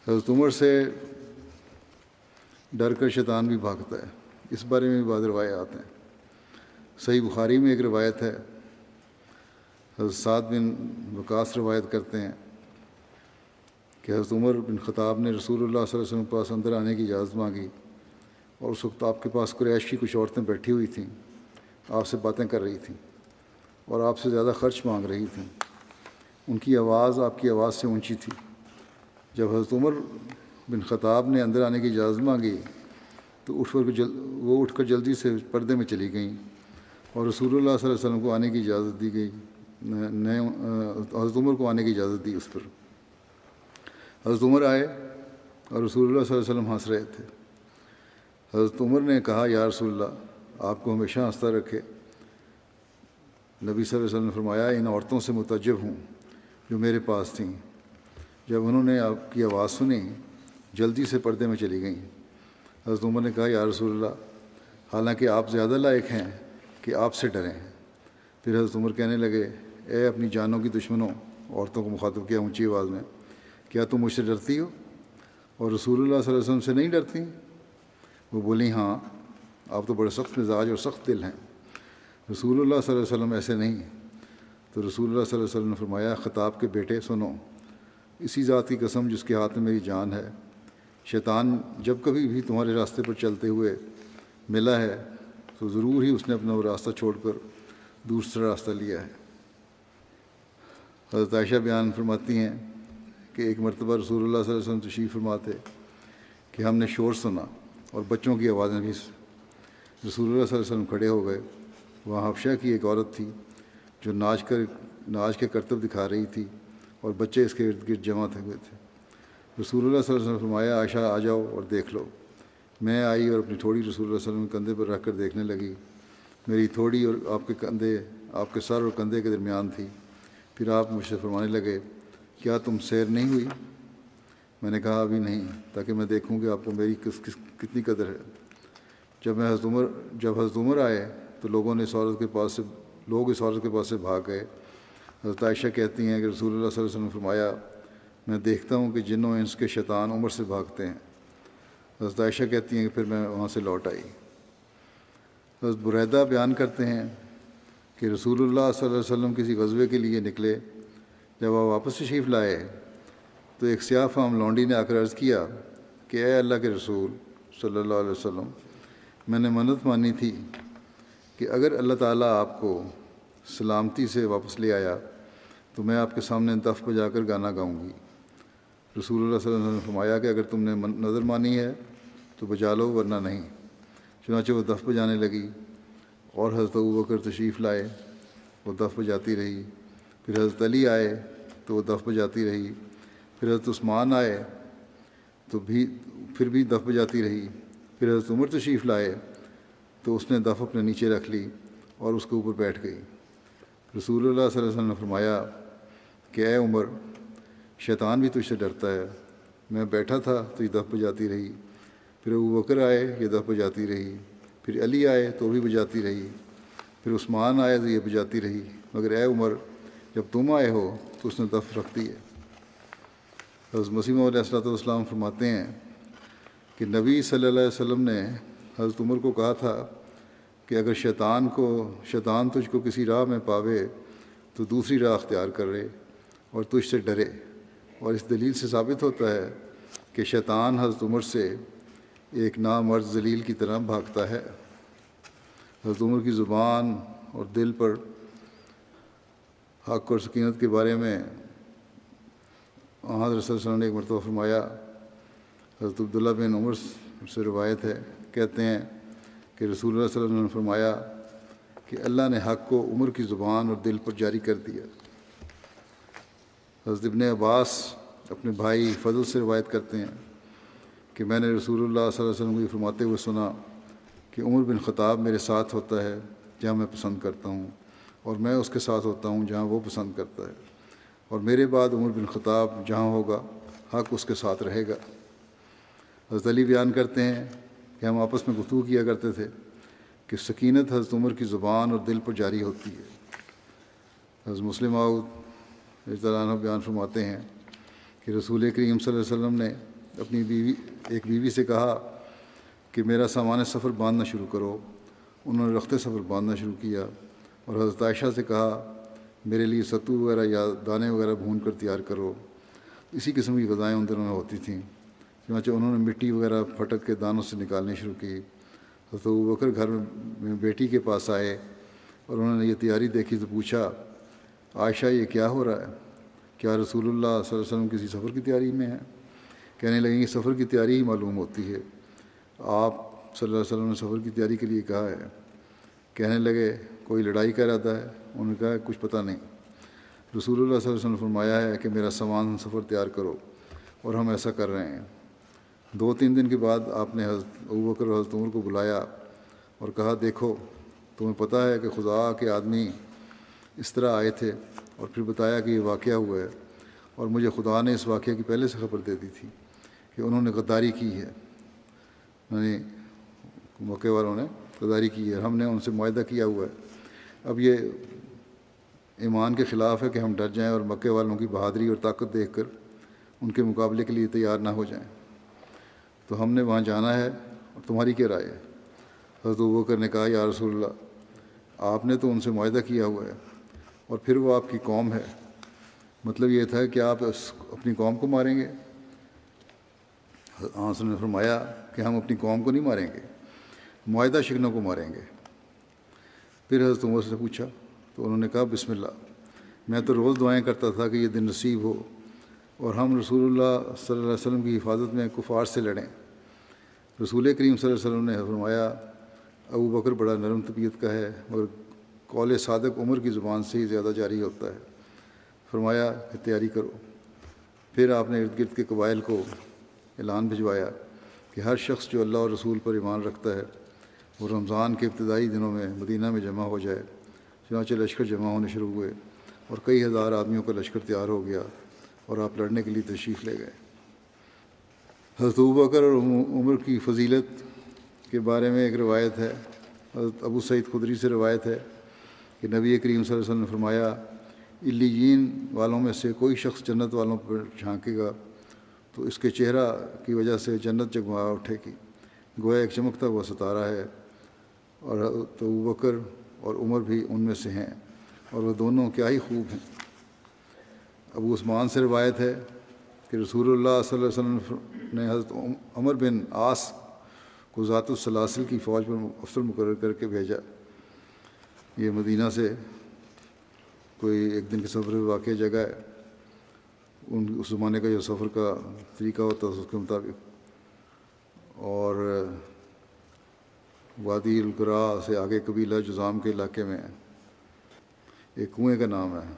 حضرت عمر سے ڈر کر شیطان بھی بھاگتا ہے۔ اس بارے میں بھی بعض روایات ہیں۔ صحیح بخاری میں ایک روایت ہے۔ حضرت سعد بن وکاس روایت کرتے ہیں۔ کہ حضرت عمر بن خطاب نے رسول اللہ صلی اللہ علیہ وسلم کے پاس اندر آنے کی اجازت مانگی اور اس وقت آپ کے پاس قریش کی کچھ عورتیں بیٹھی ہوئی تھیں، آپ سے باتیں کر رہی تھیں اور آپ سے زیادہ خرچ مانگ رہی تھیں۔ ان کی آواز آپ کی آواز سے اونچی تھی۔ جب حضرت عمر بن خطاب نے اندر آنے کی اجازت مانگی تو اٹھ کر جل، وہ اٹھ کر جلدی سے پردے میں چلی گئیں اور رسول اللہ صلی اللہ علیہ وسلم کو آنے کی اجازت دی گئی۔ نئے، حضرت عمر کو آنے کی اجازت دی اس پر۔ حضرت عمر آئے اور رسول اللہ صلی اللہ علیہ وسلم ہنس رہے تھے۔ حضرت عمر نے کہا، یا رسول اللہ، آپ کو ہمیشہ ہنستا رکھے۔ نبی صلی اللہ علیہ وسلم نے فرمایا ان عورتوں سے متجب ہوں جو میرے پاس تھیں۔ جب انہوں نے آپ کی آواز سنی، جلدی سے پردے میں چلی گئیں۔ حضرت عمر نے کہا، یا رسول اللہ، حالانکہ آپ زیادہ لائق ہیں کہ آپ سے ڈریں۔ پھر حضرت عمر کہنے لگے، اے اپنی جانوں کی دشمنوں، عورتوں کو مخاطب کیا اونچی آواز میں۔ کیا تم مجھ سے ڈرتی ہو؟ اور رسول اللہ صلی اللہ علیہ وسلم سے نہیں ڈرتی؟ وہ بولی ہاں آپ تو بڑے سخت مزاج اور سخت دل ہیں۔ رسول اللہ صلی اللہ علیہ وسلم ایسے نہیں تو رسول اللہ صلی اللہ علیہ وسلم نے فرمایا، خطاب کے بیٹے، سنو، اسی ذات کی قسم جس کے ہاتھ میں میری جان ہے، شیطان جب کبھی بھی تمہارے راستے پر چلتے ہوئے ملا ہے، تو ضرور ہی اس نے اپنا وہ راستہ چھوڑ کر دوسرا راستہ لیا ہے۔ حضرت عائشہ بیان فرماتی ہیں کہ ایک مرتبہ رسول اللہ صلی اللہ علیہ وسلم تشریف فرماتے کہ ہم نے شور سنا اور بچوں کی آوازیں بھی رسول اللہ صلی اللہ علیہ وسلم کھڑے ہو گئے۔ وہاں حفشہ کی ایک عورت تھی جو ناچ کر، ناچ کے کرتب دکھا رہی تھی اور بچے اس کے ارد گرد جمع تھے ہوئے تھے۔ رسول اللہ صلی اللہ علیہ وسلم فرمایا، عائشہ آ جاؤ اور دیکھ لو۔ میں آئی اور اپنی تھوڑی رسول اللہ علیہ وسلم کندھے پر رکھ کر دیکھنے لگی۔ میری تھوڑی اور آپ کے کندھے، آپ کے سر اور کندھے کے درمیان تھی۔ پھر آپ مجھ سے فرمانے لگے کیا تم سیر نہیں ہوئی؟ میں نے کہا ابھی نہیں، تاکہ میں دیکھوں کہ آپ کو میری کس کس کتنی قدر ہے۔ جب میں حضرت عمر جب حضرت عمر آئے تو لوگوں نے اس عورت کے پاس سے لوگ اس عورت کے پاس سے بھاگ گئے۔ حضرت عائشہ کہتی ہیں کہ رسول اللہ صلی اللہ علیہ وسلم فرمایا، میں دیکھتا ہوں کہ جنوں انس کے شیطان عمر سے بھاگتے ہیں۔ حضرت عائشہ کہتی ہیں کہ پھر میں وہاں سے لوٹ آئی۔ حضرت بریدہ بیان کرتے ہیں کہ رسول اللہ صلی اللہ علیہ وسلم کسی غزبے کے لیے نکلے۔ جب آپ واپس تشریف لائے، تو ایک سیاہ فام لونڈی نے آ کر عرض کیا کہ اے اللہ کے رسول صلی اللہ علیہ وسلم، میں نے منت مانی تھی کہ اگر اللہ تعالیٰ آپ کو سلامتی سے واپس لے آیا، تو میں آپ کے سامنے دف بجا کر گانا گاؤں گی۔ رسول اللہ صلی اللہ علیہ وسلم نے فرمایا کہ اگر تم نے نظر مانی ہے، تو بجا لو، ورنہ نہیں۔ چنانچہ وہ دف بجانے لگی اور حضرت بکر تشریف لائے، وہ دف بجاتی رہی۔ پھر حضرت علی آئے تو وہ دف بجاتی رہی۔ پھر حضرت عثمان آئے تو بھی پھر بھی دف بجاتی رہی۔ پھر حضرت عمر تشریف لائے تو اس نے دف اپنے نیچے رکھ لی اور اس کے اوپر بیٹھ گئی۔ رسول اللہ صلی اللہ علیہ وسلم نے فرمایا کہ اے عمر، شیطان بھی تجھ سے ڈرتا ہے۔ میں بیٹھا تھا تو یہ دف بجاتی رہی۔ پھر وہ بکر آئے، یہ دف بجاتی رہی۔ پھر علی آئے تو بھی بجاتی رہی۔ پھر عثمان آئے تو یہ بجاتی رہی۔ مگر اے عمر جب تم آئے ہو تو اس نے دف رکھ دی ہے۔ حضرت مسیم علیہ السلۃ والسلام فرماتے ہیں کہ نبی صلی اللہ علیہ وسلم نے حضرت عمر کو کہا تھا کہ اگر شیطان کو، شیطان تجھ کو کسی راہ میں پاوے تو دوسری راہ اختیار کرے اور تجھ سے ڈرے۔ اور اس دلیل سے ثابت ہوتا ہے کہ شیطان حضرت عمر سے ایک نامرد ذلیل کی طرح بھاگتا ہے۔ حضرت عمر کی زبان اور دل پر حق اور سکینت کے بارے میں حضرت صلی اللہ علیہ وسلم نے ایک مرتبہ فرمایا، حضرت عبداللہ بن عمر سے روایت ہے، کہتے ہیں کہ رسول اللہ صلی اللہ علیہ وسلم نے فرمایا کہ اللہ نے حق کو عمر کی زبان اور دل پر جاری کر دیا۔ حضرت ابن عباس اپنے بھائی فضل سے روایت کرتے ہیں کہ میں نے رسول اللہ صلی اللہ علیہ وسلم کو فرماتے ہوئے سنا کہ عمر بن خطاب میرے ساتھ ہوتا ہے، جہاں میں پسند کرتا ہوں۔ اور میں اس کے ساتھ ہوتا ہوں جہاں وہ پسند کرتا ہے۔ اور میرے بعد عمر بن خطاب جہاں ہوگا، حق اس کے ساتھ رہے گا۔ حضرت علی بیان کرتے ہیں کہ ہم آپس میں گفتگو کیا کرتے تھے کہ سکینت حضرت عمر کی زبان اور دل پر جاری ہوتی ہے۔ حضرت مسلم آؤد بیان فرماتے ہیں کہ رسول کریم صلی اللہ علیہ وسلم نے اپنی بیوی، ایک بیوی سے کہا کہ میرا سامان سفر باندھنا شروع کرو۔ انہوں نے رخت سفر باندھنا شروع کیا۔ اور حضرت عائشہ سے کہا، میرے لیے ستو وغیرہ یا دانے وغیرہ بھون کر تیار کرو۔ اسی قسم کی غذائیں ان دنوں میں ہوتی تھیں۔ چنانچہ انہوں نے مٹی وغیرہ پھٹک کے دانوں سے نکالنی شروع کی۔ حضرت بکر گھر میں بیٹی کے پاس آئے اور انہوں نے یہ تیاری دیکھی تو پوچھا، عائشہ، یہ کیا ہو رہا ہے؟ کیا رسول اللہ صلی اللہ علیہ وسلم کسی سفر کی تیاری میں ہے کہنے لگیں کہ سفر کی تیاری ہی معلوم ہوتی ہے۔ آپ صلی اللہ علیہ وسلم نے سفر کی تیاری کے لیے کہا ہے۔ کہنے لگے کوئی لڑائی کا ارادہ ہے انہوں نے کہا کچھ پتہ نہیں۔ رسول اللہ صلی اللہ علیہ وسلم نے فرمایا ہے کہ میرا سامان سفر تیار کرو اور ہم ایسا کر رہے ہیں۔ دو تین دن کے بعد آپ نے حضرت ابوکر حضرت عمر کو بلایا اور کہا، دیکھو، تمہیں پتہ ہے کہ خدا کے آدمی اس طرح آئے تھے اور پھر بتایا کہ یہ واقعہ ہوا ہے اور مجھے خدا نے اس واقعے کی پہلے سے خبر دے دی تھی کہ انہوں نے غداری کی ہے۔ یعنی موقع والوں نے غداری کی ہے ہم نے ان سے معاہدہ کیا ہوا ہے۔ اب یہ ایمان کے خلاف ہے کہ ہم ڈر جائیں اور مکے والوں کی بہادری اور طاقت دیکھ کر ان کے مقابلے کے لیے تیار نہ ہو جائیں۔ تو ہم نے وہاں جانا ہے اور تمہاری کیا رائے ہے؟ حضرت وہ کرنے کہا، یا رسول اللہ، آپ نے تو ان سے معاہدہ کیا ہوا ہے اور پھر وہ آپ کی قوم ہے۔ مطلب یہ تھا کہ آپ اپنی قوم کو ماریں گے۔ ہاں، آنسر نے فرمایا کہ ہم اپنی قوم کو نہیں ماریں گے، معاہدہ شکنوں کو ماریں گے۔ پھر حضرت عمر سے پوچھا، تو انہوں نے کہا، بسم اللہ۔ میں تو روز دعائیں کرتا تھا کہ یہ دن نصیب ہو اور ہم رسول اللہ صلی اللہ علیہ وسلم کی حفاظت میں کفار سے لڑیں۔ رسول کریم صلی اللہ علیہ وسلم نے فرمایا، ابو بکر بڑا نرم طبیعت کا ہے، مگر قول صادق عمر کی زبان سے ہی زیادہ جاری ہوتا ہے۔ فرمایا کہ تیاری کرو۔ پھر آپ نے ارد گرد کے قبائل کو اعلان بھجوایا کہ ہر شخص جو اللہ اور رسول پر ایمان رکھتا ہے وہ رمضان کے ابتدائی دنوں میں مدینہ میں جمع ہو جائے، چنانچہ لشکر جمع ہونے شروع ہوئے اور کئی ہزار آدمیوں کا لشکر تیار ہو گیا اور آپ لڑنے کے لیے تشریف لے گئے۔ حضرت بکر اور عمر کی فضیلت کے بارے میں ایک روایت ہے۔ حضرت ابو سعید خدری سے روایت ہے کہ نبی کریم صلی اللہ علیہ وسلم نے فرمایا الین والوں میں سے کوئی شخص جنت والوں پر جھانکے گا تو اس کے چہرہ کی وجہ سے جنت جگمگا اٹھے گی۔ گویا ایک چمکتا ہوا ستارہ ہے۔ اور تو بکر اور عمر بھی ان میں سے ہیں اور وہ دونوں کیا ہی خوب ہیں۔ ابو عثمان سے روایت ہے کہ رسول اللہ صلی اللہ علیہ وسلم نے حضرت عمر بن آس کو ذات السلاسل کی فوج پر افسر مقرر کر کے بھیجا۔ یہ مدینہ سے کوئی ایک دن کے سفر واقع جگہ ہے۔ ان اس زمانے کا جو سفر کا طریقہ ہوتا ہے، اس کے مطابق۔ اور وادی القرا سے آگے قبیلہ جزام کے علاقے میں ایک کنویں کا نام ہے۔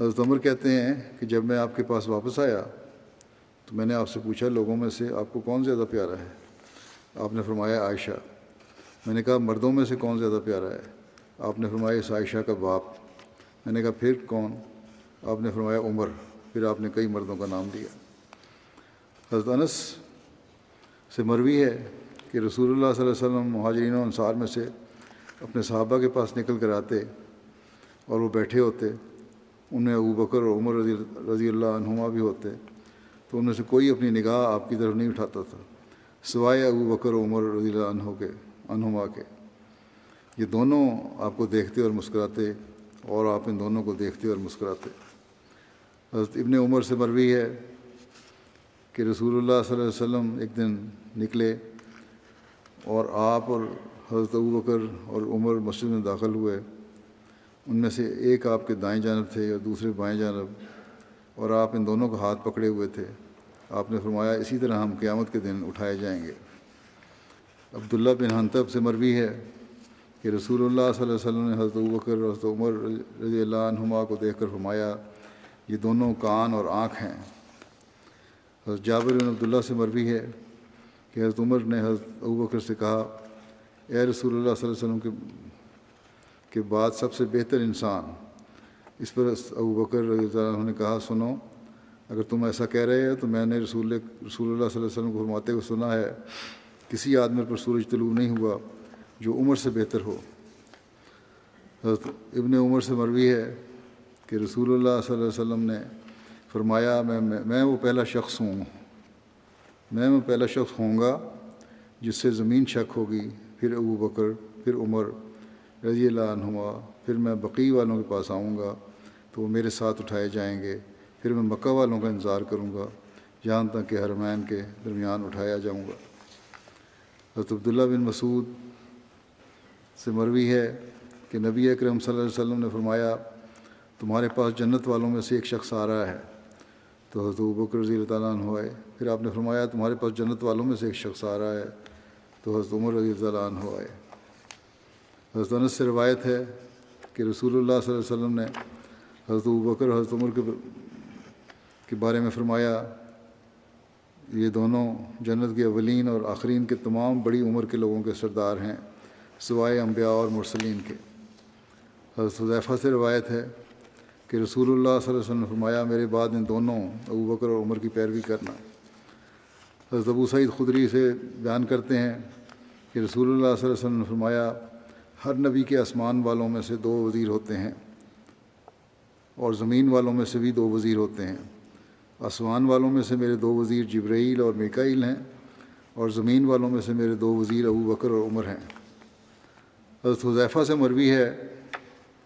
حضرت عمر کہتے ہیں کہ جب میں آپ کے پاس واپس آیا تو میں نے آپ سے پوچھا لوگوں میں سے آپ کو کون زیادہ پیارا ہے؟ آپ نے فرمایا عائشہ۔ میں نے کہا مردوں میں سے کون زیادہ پیارا ہے؟ آپ نے فرمایا اس عائشہ کا باپ۔ میں نے کہا پھر کون؟ آپ نے فرمایا عمر۔ پھر آپ نے کئی مردوں کا نام دیا۔ حضرت انس سے مروی ہے۔ کہ رسول اللہ صلی اللہ علیہ وسلم مہاجرین و انصار میں سے اپنے صحابہ کے پاس نکل کر آتے اور وہ بیٹھے ہوتے۔ ان میں ابو بکر اور عمر رضی رضی اللہ عنہما بھی ہوتے۔ تو ان میں سے کوئی اپنی نگاہ آپ کی طرف نہیں اٹھاتا تھا، سوائے ابو بکر و عمر رضی اللہ عنہ کے عنہما کے۔ یہ دونوں آپ کو دیکھتے اور مسکراتے اور آپ ان دونوں کو دیکھتے اور مسکراتے۔ حضرت ابن عمر سے مروی ہے کہ رسول اللہ صلی اللہ علیہ وسلم ایک دن نکلے۔ اور آپ اور حضرت ابو بکر اور عمر مسجد میں داخل ہوئے۔ ان میں سے ایک آپ کے دائیں جانب تھے اور دوسرے بائیں جانب، اور آپ ان دونوں کا ہاتھ پکڑے ہوئے تھے۔ آپ نے فرمایا، اسی طرح ہم قیامت کے دن اٹھائے جائیں گے۔ عبداللہ بن حنطب سے مروی ہے کہ رسول اللہ صلی اللہ علیہ وسلم نے حضرت بکر اور حضرت عمر رضی اللہ عنہما کو دیکھ کر فرمایا، یہ دونوں کان اور آنکھ ہیں۔ حضرت جابر بن عبداللہ سے مروی ہے کہ حضرت عمر نے حضرت ابو بکر سے کہا، اے رسول اللہ صلی اللہ علیہ وسلم کے کے بعد سب سے بہتر انسان۔ اس پر ابو بکر رضی اللہ عنہ نے کہا، سنو، اگر تم ایسا کہہ رہے ہو تو میں نے رسول رسول اللہ صلی اللہ علیہ وسلم کو فرماتے ہوئے سنا ہے، کسی آدمی پر سورج طلوع نہیں ہوا جو عمر سے بہتر ہو۔ حضرت ابن عمر سے مروی ہے کہ رسول اللہ صلی اللہ علیہ وسلم نے فرمایا میں میں وہ پہلا شخص ہوں۔ میں وہ پہلا شخص ہوں گا جس سے زمین شک ہوگی، پھر ابو بکر، پھر عمر رضی اللہ عنہما، پھر میں بقی والوں کے پاس آؤں گا تو وہ میرے ساتھ اٹھائے جائیں گے، پھر میں مکہ والوں کا انتظار کروں گا، جہاں تک کہ حرمین کے درمیان اٹھایا جاؤں گا۔ حضرت عبداللہ بن مسعود سے مروی ہے کہ نبی اکرم صلی اللہ علیہ وسلم نے فرمایا، تمہارے پاس جنت والوں میں سے ایک شخص آ رہا ہے۔ تو حضرت بکر رضی اللہ تعالیٰ عنہ آئے۔ پھر آپ نے فرمایا تمہارے پاس جنت والوں میں سے ایک شخص آ رہا ہے۔ تو حضرت عمر رضی اللہ عنہ آئے۔ حضرت انس سے روایت ہے کہ رسول اللہ صلی اللہ علیہ وسلم نے حضرت بکر اور حضرت عمر کے کے بارے میں فرمایا، یہ دونوں جنت کے اولین اور آخرین کے تمام بڑی عمر کے لوگوں کے سردار ہیں، سوائے انبیاء اور مرسلین کے۔ حضرت حضیفہ سے روایت ہے کہ رسول اللہ صلی اللہ علیہ وسلم نے فرمایا، میرے بعد ان دونوں، ابو بکر اور عمر کی پیروی کرنا۔ حضرت ابو سعید خدری سے بیان کرتے ہیں کہ رسول اللہ صلی اللہ علیہ وسلم نے فرمایا، ہر نبی کے آسمان والوں میں سے دو وزیر ہوتے ہیں اور زمین والوں میں سے بھی دو وزیر ہوتے ہیں۔ آسمان والوں میں سے میرے دو وزیر جبرائیل اور میکائیل ہیں اور زمین والوں میں سے میرے دو وزیر ابو بکر اور عمر ہیں۔ حضرت حضیفہ سے مروی ہے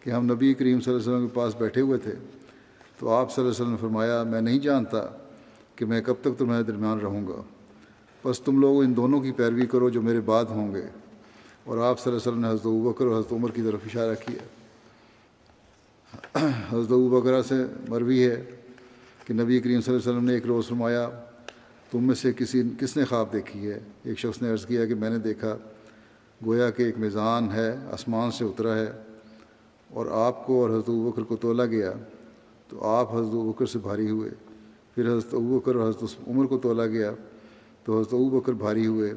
کہ ہم نبی کریم صلی اللہ علیہ وسلم کے پاس بیٹھے ہوئے تھے۔ تو آپ صلی اللہ علیہ وسلم نے فرمایا، میں نہیں جانتا کہ میں کب تک تمہارے درمیان رہوں گا۔ بس تم لوگ ان دونوں کی پیروی کرو جو میرے بعد ہوں گے۔ اور آپ صلی اللہ علیہ وسلم نے حضرت بکر اور حضرت عمر کی طرف اشارہ کیا۔ [clears throat] حضرت بکرا سے مروی ہے کہ نبی کریم صلی اللہ علیہ وسلم نے ایک روز فرمایا، تم میں سے کسی، کس نے خواب دیکھی ہے؟ ایک شخص نے عرض کیا کہ میں نے دیکھا، گویا کہ ایک میزان ہے، آسمان سے اترا ہے۔ اور آپ کو اور حضرت بکر کو تولا گیا، تو آپ حضرت بکر سے بھاری ہوئے۔ پھر حضرت بکر اور حضرت عمر کو تولا گیا، تو حضرت بکر بھاری ہوئے۔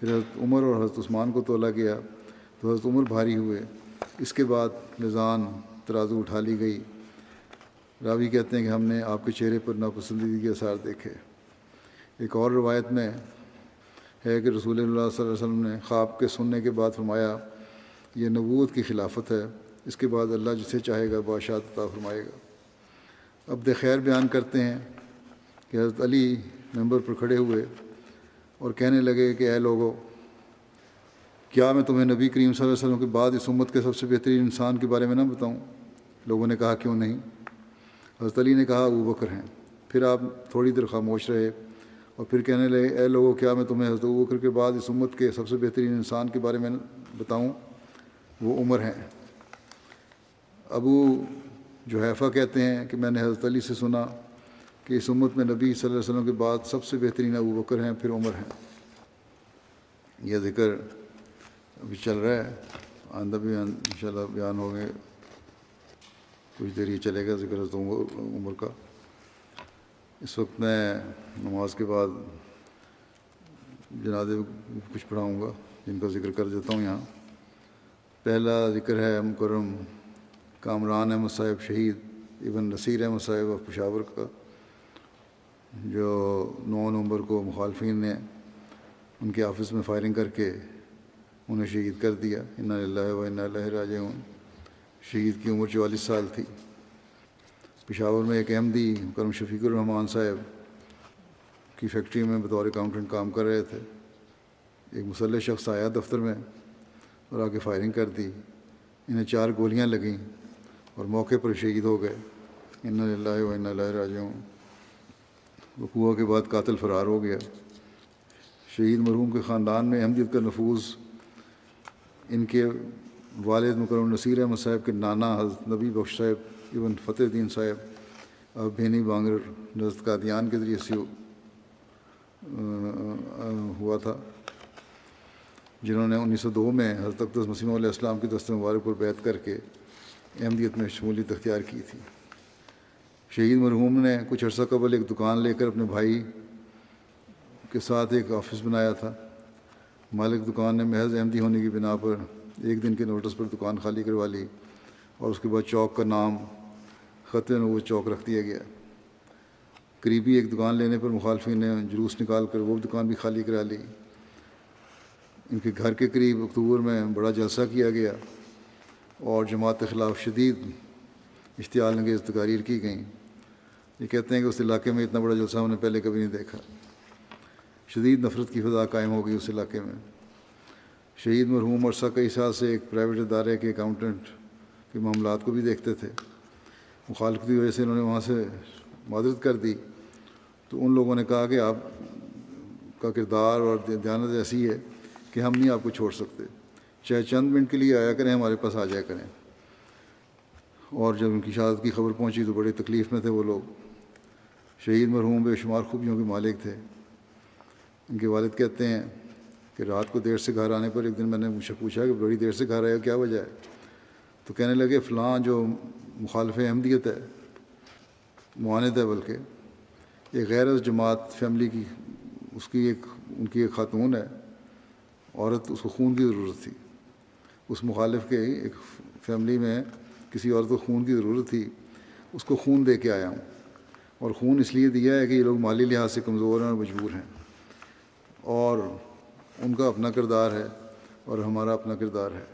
پھر حضرت عمر اور حضرت عثمان کو تولا گیا، تو حضرت عمر بھاری ہوئے۔ اس کے بعد میزان ترازو اٹھا لی گئی۔ راوی کہتے ہیں کہ ہم نے آپ کے چہرے پر ناپسندیدگی کے اثار دیکھے۔ ایک اور روایت میں ہے کہ رسول اللہ صلی اللہ علیہ وسلم نے خواب کے سننے کے بعد فرمایا، یہ نبوت کی خلافت ہے۔ اس کے بعد اللہ جسے چاہے گا، بادشاہ عطا فرمائے گا۔ عبد خیر بیان کرتے ہیں کہ حضرت علی ممبر پر کھڑے ہوئے اور کہنے لگے کہ اے لوگوں کیا میں تمہیں نبی کریم صلی اللہ علیہ وسلم کے بعد اس امت کے سب سے بہترین انسان کے بارے میں نہ بتاؤں؟ لوگوں نے کہا، کیوں نہیں؟ حضرت علی نے کہا، ابو بکر ہیں۔ پھر آپ تھوڑی دیر خاموش رہے اور پھر کہنے لگے، اے لوگوں کیا میں تمہیں حضرت ابو بکر کے بعد اس امت کے سب سے بہترین انسان کے بارے میں بتاؤں؟ وہ عمر ہیں۔ ابو جو حیفہ کہتے ہیں کہ میں نے حضرت علی سے سنا کہ اس امت میں نبی صلی اللہ علیہ وسلم کے بعد سب سے بہترین ابو بکر ہیں، پھر عمر ہیں۔ یہ ذکر ابھی چل رہا ہے آندہ بھی ان شاء اللہ بیان ہو گئے کچھ دیر یہ چلے گا ذکر عمر کا۔ اس وقت میں نماز کے بعد جنازے کچھ پڑھاؤں گا، جن کا ذکر کر دیتا ہوں یہاں۔ پہلا ذکر ہے مکرم کامران احمد صاحب شہید، ابن نصیر احمد صاحب آف پشاور کا، جو نو نومبر کو مخالفین نے ان کے آفس میں فائرنگ کر کے انہیں شہید کر دیا۔ ان اللہ و ان اللہ راج شہید کی عمر چوالیس سال تھی۔ پشاور میں ایک احمدی کرم شفیق الرحمان صاحب کی فیکٹری میں بطور اکاؤنٹنٹ کام کر رہے تھے۔ ایک مسلح شخص آیا دفتر میں اور آ کے فائرنگ کر دی۔ انہیں چار گولیاں لگیں۔ اور موقع پر شہید ہو گئے۔ ان اللہ و ان اللہ راجوں وقوع کے بعد قاتل فرار ہو گیا۔ شہید مرحوم کے خاندان میں احمدیت کا نفوذ۔ ان کے والد مکرم نصیر احمد صاحب کے نانا حضرت نبی بخش صاحب ابن فتح الدین صاحب اور بھینی بانگر نزد قادیان کے ذریعے سے ہوا تھا۔ جنہوں نے انیس سو دو میں حضرت اقدس مسیم علیہ السلام کی دست مبارک پر بیت کر کے احمدیت میں شمولیت اختیار کی تھی۔ شہید مرحوم نے کچھ عرصہ قبل ایک دکان لے کر اپنے بھائی کے ساتھ ایک آفس بنایا تھا۔ مالک دکان نے محض احمدی ہونے کی بنا پر ایک دن کے نوٹس پر دکان خالی کروا لی اور اس کے بعد چوک کا نام خط وہ چوک رکھ دیا گیا۔ قریبی ایک دکان لینے پر مخالفین نے جلوس نکال کر وہ دکان بھی خالی کرا لی۔ ان کے گھر کے قریب اکتوبر میں بڑا جلسہ کیا گیا۔ اور جماعت کے خلاف شدید اشتعال انگیز تقاریر کی گئیں۔ یہ کہتے ہیں کہ اس علاقے میں اتنا بڑا جلسہ ہم نے پہلے کبھی نہیں دیکھا۔ شدید نفرت کی فضا قائم ہو گئی اس علاقے میں۔ شہید مرحوم عرصہ کئی سال سے ایک پرائیویٹ ادارے کے اکاؤنٹنٹ کے معاملات کو بھی دیکھتے تھے۔ مخالفت کی وجہ سے انہوں نے وہاں سے معذرت کر دی۔ تو ان لوگوں نے کہا کہ آپ کا کردار اور دیانت ایسی ہے کہ ہم نہیں آپ کو چھوڑ سکتے۔ چاہے چند منٹ کے لیے آیا کریں، ہمارے پاس آ جایا کریں۔ اور جب ان کی شہادت کی خبر پہنچی تو بڑی تکلیف میں تھے وہ لوگ۔ شہید مرحوم بے شمار خوبیوں کے مالک تھے۔ ان کے والد کہتے ہیں کہ رات کو دیر سے گھر آنے پر ایک دن میں نے مجھ سے پوچھا کہ بڑی دیر سے گھر آیا کیا وجہ ہے؟ تو کہنے لگے، فلاں جو مخالف احمدیت ہے، معاند ہے بلکہ، ایک غیر جماعت فیملی کی، اس کی ایک، ان کی ایک خاتون ہے، عورت، اس کو خون کی ضرورت تھی۔ اس مخالف کے ایک فیملی میں کسی عورت کو خون کی ضرورت تھی، اس کو خون دے کے آیا ہوں۔ اور خون اس لیے دیا ہے کہ یہ لوگ مالی لحاظ سے کمزور ہیں اور مجبور ہیں۔ اور ان کا اپنا کردار ہے اور ہمارا اپنا کردار ہے۔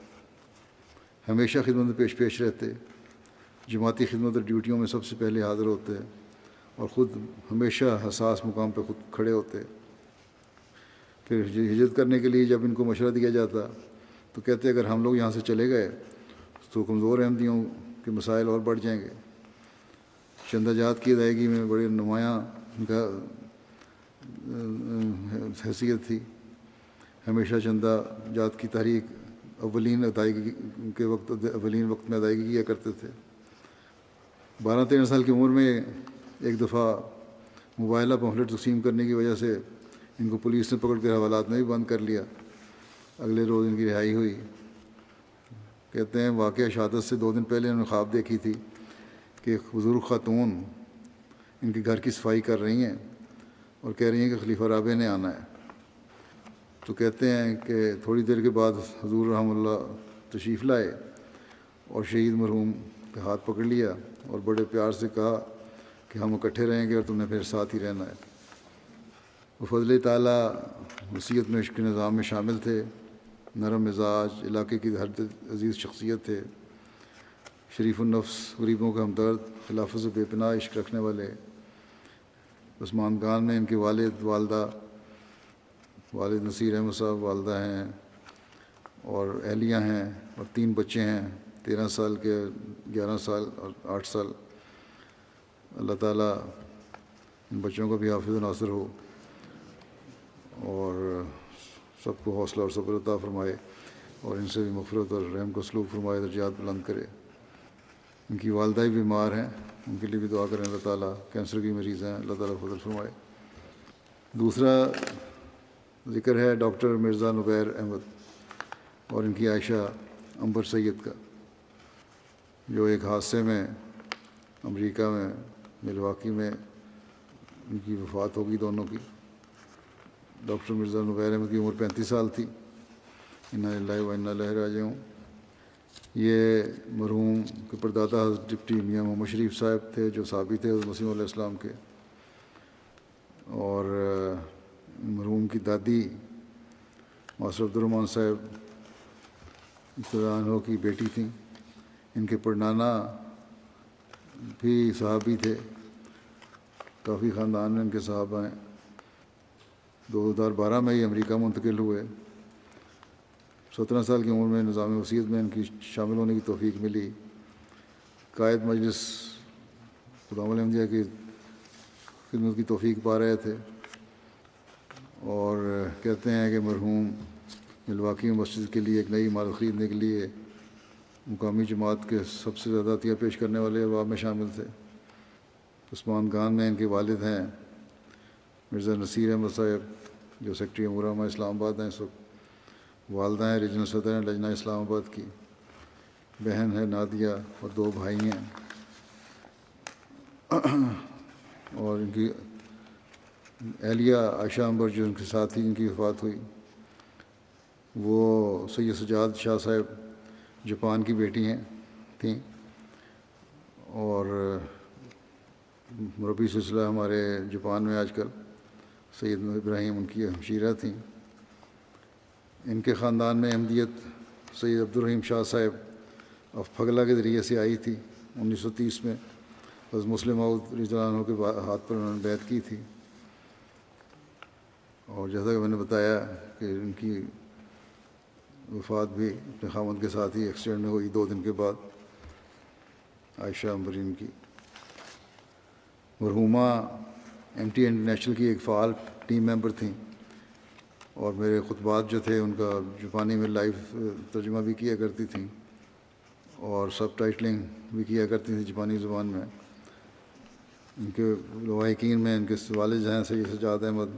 ہمیشہ خدمت پیش پیش رہتے، جماعتی خدمت اور ڈیوٹیوں میں سب سے پہلے حاضر ہوتے اور خود ہمیشہ حساس مقام پہ خود کھڑے ہوتے۔ پھر ہجرت کرنے کے لیے جب ان کو مشورہ دیا جاتا تو کہتے اگر ہم لوگ یہاں سے چلے گئے تو کمزور احمدیوں کے مسائل اور بڑھ جائیں گے۔ چندہ جات کی ادائیگی میں بڑی نمایاں ان کا حیثیت تھی۔ ہمیشہ چندہ جات کی تحریک اولین ادائیگی کے وقت، اولین وقت میں ادائیگی کیا کرتے تھے۔ بارہ تیرہ سال کی عمر میں ایک دفعہ موبائلہ پمفلٹ تقسیم کرنے کی وجہ سے ان کو پولیس نے پکڑ کر حوالات میں بھی بند کر لیا۔ اگلے روز ان کی رہائی ہوئی۔ کہتے ہیں واقعہ شہادت سے دو دن پہلے انہوں نے خواب دیکھی تھی کہ بزرگ خاتون ان کے گھر کی صفائی کر رہی ہیں اور کہہ رہی ہیں کہ خلیفہ رابع نے آنا ہے۔ تو کہتے ہیں کہ تھوڑی دیر کے بعد حضور رحم اللہ تشریف لائے اور شہید مرحوم کے ہاتھ پکڑ لیا اور بڑے پیار سے کہا کہ ہم اکٹھے رہیں گے اور تم نے پھر ساتھ ہی رہنا ہے۔ وہ فضل تعالیٰ وصیت میں عشق نظام میں شامل تھے۔ نرم مزاج، علاقے کی ہر عزیز شخصیت تھے شریف النفس، غریبوں کا ہمدرد، خلافت سے بے پناہ عشق رکھنے والے۔ عثمان خان میں ان کے والد، والدہ، والد نصیر احمد صاحب والدہ ہیں اور اہلیہ ہیں اور تین بچے ہیں، تیرہ سال کے، گیارہ سال اور آٹھ سال۔ اللہ تعالیٰ ان بچوں کا بھی حافظ ناصر ہو۔ اور سب کو حوصلہ اور صبر عطا فرمائے اور ان سے بھی مفرت اور رحم کو سلوک فرمائے، درجات بلند کرے۔ ان کی والدہ بھی بیمار ہیں، ان کے لیے بھی دعا کریں، اللہ تعالیٰ کینسر کی مریض ہیں، اللہ تعالیٰ فضل فرمائے۔ دوسرا ذکر ہے ڈاکٹر مرزا نبیر احمد اور ان کی عائشہ امبر سید کا، جو ایک حادثے میں امریکہ میں، ملواکی میں ان کی وفات ہوگی دونوں کی۔ ڈاکٹر مرزا نبیر احمد کی عمر پینتیس سال تھی۔ ان اللہ و ان راج ہوں یہ مرحوم کے پردادا ڈپٹی میاں محمد شریف صاحب تھے جو صحابی تھے مسیم علیہ السلام کے۔ اور مرحوم کی دادی ماسر عبدالرحمٰن صاحب ابتدان کی بیٹی تھیں۔ ان کے پڑنانا بھی صحابی تھے۔ کافی خاندان میں ان کے صحابہ ہیں۔ دو ہزار بارہ میں ہی امریکہ منتقل ہوئے۔ سترہ سال کی عمر میں نظام وسیعت میں ان کی شامل ہونے کی توفیق ملی۔ قائد مجلس خدام الحمدیہ کی خدمت کی توفیق پا رہے تھے۔ اور کہتے ہیں کہ مرحوم ملواکی مسجد کے لیے ایک نئی عمارت خریدنے کے لیے مقامی جماعت کے سب سے زیادہ عطیہ پیش کرنے والے اباب میں شامل تھے۔ عثمان خان میں ان کے والد ہیں۔ مرزا نصیر احمد صاحب جو سیکٹری امورامہ اسلام آباد ہیں اس وقت والدہ ہیں ریجنل صدر ہیں، لجنہ اسلام آباد کی بہن ہے، نادیہ اور دو بھائی ہیں۔ اور ان کی اہلیہ عائشہ امبر جو ان کے ساتھ ہی ان کی وفات ہوئی، وہ سید سجاد شاہ صاحب جاپان کی بیٹی ہیں، تھیں۔ اور مربی سلسلہ ہمارے جاپان میں آج کل سید ابراہیم ان کی ہمشیرہ تھیں۔ ان کے خاندان میں احمدیت سید عبدالرحیم شاہ صاحب آف پھگلا کے ذریعے سے آئی تھی۔ انیس سو تیس میں بس مسلم رضی اللہ عنہ کے ہاتھ پر انہوں نے بیت کی تھی۔ اور جیسا کہ میں نے بتایا کہ ان کی وفات بھی اپنے خامد کے ساتھ ہی ایکسیڈنٹ میں ہوئی دو دن کے بعد عائشہ امبرین کی۔ مرحومہ ایم ٹی انٹرنیشنل کی ایک فعال ٹیم ممبر تھیں اور میرے خطبات جو تھے ان کا جاپانی میں لائیو ترجمہ بھی کیا کرتی تھیں اور سب ٹائٹلنگ بھی کیا کرتی تھیں جاپانی زبان میں۔ ان کے لواحقین میں ان کے والد ہیں سید سجاد احمد،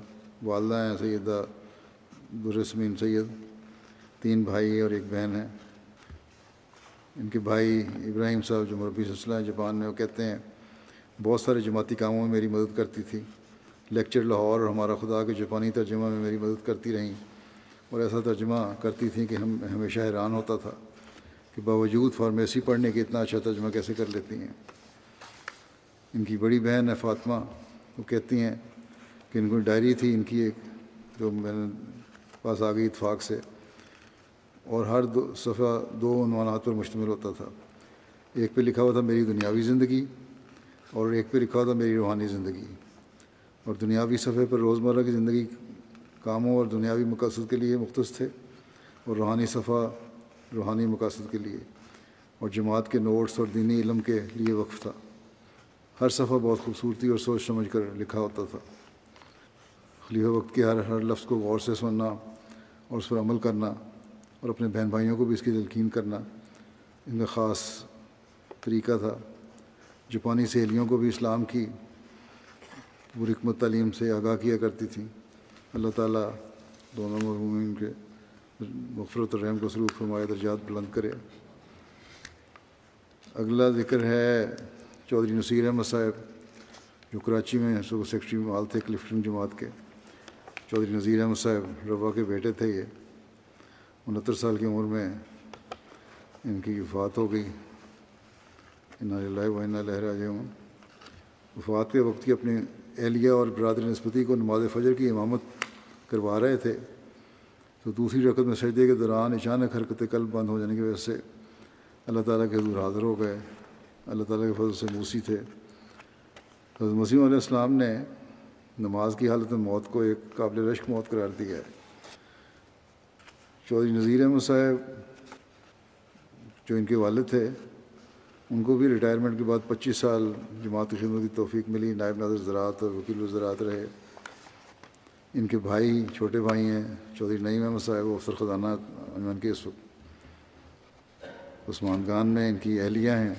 والدہ ہیں سیدہ درسمین سید، تین بھائی اور ایک بہن ہیں۔ ان کے بھائی ابراہیم صاحب جو مربی سلسلہ ہیں جاپان میں، وہ کہتے ہیں بہت سارے جماعتی کاموں میں میری مدد کرتی تھی۔ لیکچر لاہور اور ہمارا خدا کے جاپانی ترجمہ میں میری مدد کرتی رہیں۔ اور ایسا ترجمہ کرتی تھیں کہ ہم ہمیشہ حیران ہوتا تھا کہ باوجود فارمیسی پڑھنے کے اتنا اچھا ترجمہ کیسے کر لیتی ہیں۔ ان کی بڑی بہن ہے فاطمہ، وہ کہتی ہیں کہ ان کو ڈائری تھی، ان کی ایک جو میں نے پاس آ گئی اتفاق سے۔ اور ہر دو صفحہ دو عنوانات پر مشتمل ہوتا تھا۔ ایک پہ لکھا ہوا تھا، میری دنیاوی زندگی۔ اور ایک پہ لکھا تھا میری روحانی زندگی۔ اور دنیاوی صفحے پر روزمرہ کی زندگی کاموں اور دنیاوی مقاصد کے لیے مختص تھے اور روحانی صفحہ روحانی مقاصد کے لیے۔ اور جماعت کے نوٹس اور دینی علم کے لیے وقف تھا۔ ہر صفحہ بہت خوبصورتی اور سوچ سمجھ کر لکھا ہوتا تھا۔ خلیفہ وقت کے ہر ہر لفظ کو غور سے سننا اور اس پر عمل کرنا اور اپنے بہن بھائیوں کو بھی اس کی تلقین کرنا، ان کا خاص طریقہ تھا۔ جاپانی سہیلیوں کو بھی اسلام کی پوری حکمت تعلیم سے آگاہ کیا کرتی تھیں۔ اللہ تعالیٰ دونوں مرحومین کے مغفرت الرحم کو سلوک فرمائے، درجات بلند کرے۔ اگلا ذکر ہے چودھری نصیر احمد صاحب، جو کراچی میں صبح سیکٹری مال تھے کلفٹن جماعت کے۔ چودھری نذیر احمد صاحب ربا کے بیٹے تھے یہ۔ انہتر سال کی عمر میں ان کی وفات ہو گئی۔ انہیں و انہ لہراج ہوں وفات کے وقت کی اپنی اہلیہ اور برادری نسبتی کو نماز فجر کی امامت کروا رہے تھے۔ تو دوسری رقط میں سجدے کے دوران اچانک حرکت قلب بند ہو جانے کی وجہ سے اللہ تعالیٰ کے حضور حاضر ہو گئے۔ اللہ تعالیٰ کے فضل سے موسی تھے۔ حضرت مسیم علیہ السلام نے نماز کی حالت میں موت کو ایک قابل رشک موت قرار دیا ہے۔ چودھری نذیر احمد صاحب جو ان کے والد تھے ان کو بھی ریٹائرمنٹ کے بعد پچیس سال جماعت کی خدمت کی توفیق ملی، نائب نظر زراعت اور وکیل وزراعت رہے۔ ان کے بھائی، چھوٹے بھائی ہیں، چودھری نعیم احمد صاحب وہ افسر خزانہ انجمن کے اس وقت۔ عثمان خان میں ان کی اہلیہ ہیں،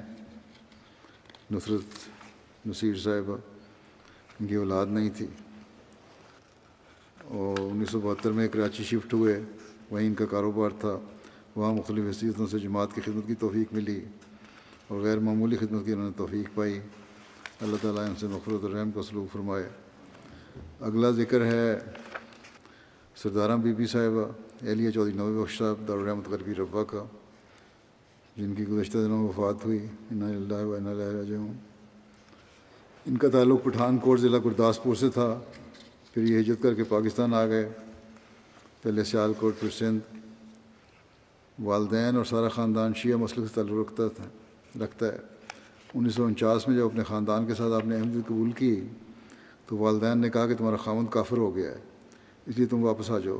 نصرت نصیر صاحب ان کی اولاد نہیں تھی۔ اور انیس سو بہتر میں کراچی شفٹ ہوئے۔ وہیں ان کا کاروبار تھا۔ وہاں مختلف حیثیتوں سے جماعت کی خدمت کی توفیق ملی۔ اور غیر معمولی خدمت کی انہوں نے توفیق پائی اللہ تعالیٰ ان سے مخرت الرحم کو سلوک فرمائے اگلا ذکر ہے سردارہ بی بی صاحبہ اہلیہ چودھری نوی بخش صاحب دارالرحمت غربی ربا کا جن کی گزشتہ دنوں وفات ہوئی انا اللہ و ہوں ان کا تعلق پٹھان کوٹ ضلع گرداسپور سے تھا پھر یہ ہجرت کر کے پاکستان آ گئے پہلے سیال کوٹ پھر سندھ والدین اور سارا خاندان شیعہ مسلک سے تعلق رکھتا تھا رکھتا ہے۔ انیس سو انچاس میں جب اپنے خاندان کے ساتھ آپ نے احمد قبول کی، تو والدین نے کہا کہ تمہارا خامد کافر ہو گیا ہے، اس لیے تم واپس آ جاؤ۔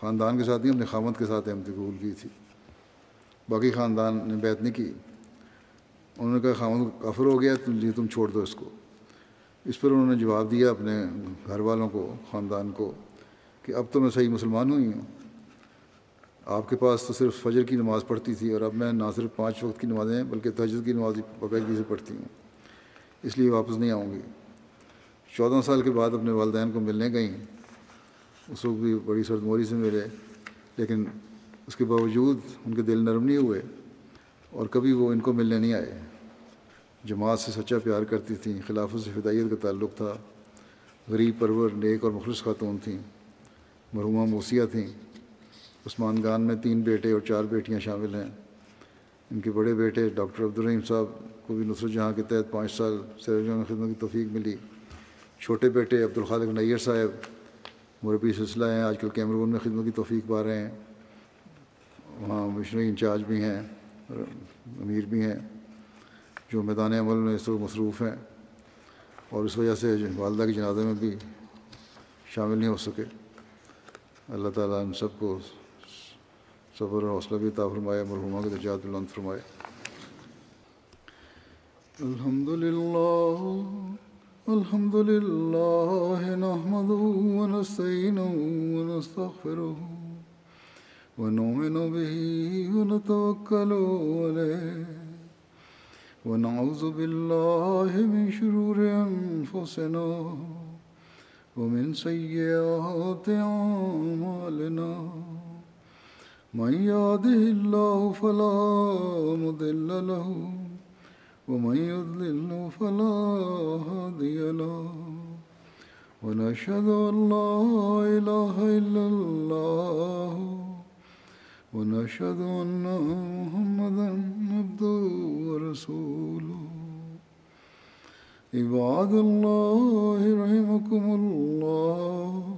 خاندان کے ساتھ نہیں، اپنے خامد کے ساتھ احمد قبول کی تھی۔ باقی خاندان نے بیت نہیں کی۔ انہوں نے کہا خامد کافر ہو گیا تم لیے تم چھوڑ دو اس کو۔ اس پر انہوں نے جواب دیا اپنے گھر والوں کو، خاندان کو، کہ اب تو میں صحیح مسلمان ہوئی ہوں۔ آپ کے پاس تو صرف فجر کی نماز پڑھتی تھی اور اب میں نہ صرف پانچ وقت کی نمازیں بلکہ تہجد کی نماز باقاعدگی سے پڑھتی ہوں۔ اس لیے واپس نہیں آؤں گی۔ چودہ سال کے بعد اپنے والدین کو ملنے گئیں۔ اس وقت بھی بڑی سردموری سے ملے، لیکن اس کے باوجود ان کے دل نرم نہیں ہوئے اور کبھی وہ ان کو ملنے نہیں آئے۔ جماعت سے سچا پیار کرتی تھیں خلافت سے فدائیت کا تعلق تھا۔ غریب پرور، نیک اور مخلص خاتون تھیں۔ مرحومہ موسیہ تھیں۔ عثمان خان میں تین بیٹے اور چار بیٹیاں شامل ہیں۔ ان کے بڑے بیٹے ڈاکٹر عبدالرحیم صاحب کو بھی نصرت جہاں کے تحت پانچ سال سیرجوں میں خدمت کی توفیق ملی۔ چھوٹے بیٹے عبدالخالق نیّر صاحب مربی سلسلہ ہیں، آج کل کیمرون میں خدمت کی توفیق پا رہے ہیں۔ وہاں مشنری انچارج بھی ہیں امیر بھی ہیں، جو میدان عمل میں اس وقت مصروف ہیں۔ اور اس وجہ سے والدہ کے جنازے میں بھی شامل نہیں ہو سکے۔ اللہ تعالیٰ ان سب کو صبر اور حوصلہ بھی عطا فرمائے، مرحومہ کے درجات بلند فرمائے۔ الحمد للہ الحمد للہ نحمده ونستعینه ونستغفره ونؤمن به ونتوكل عليه ونعوذ بالله من شرور أنفسنا ومن سيئات أعمالنا من يهده الله فلا مضل له ومن يضلل فلا هادي له ونشهد أن لا إله إلا الله ونشهد أن محمدا عبده ورسوله عباد الله رحمكم الله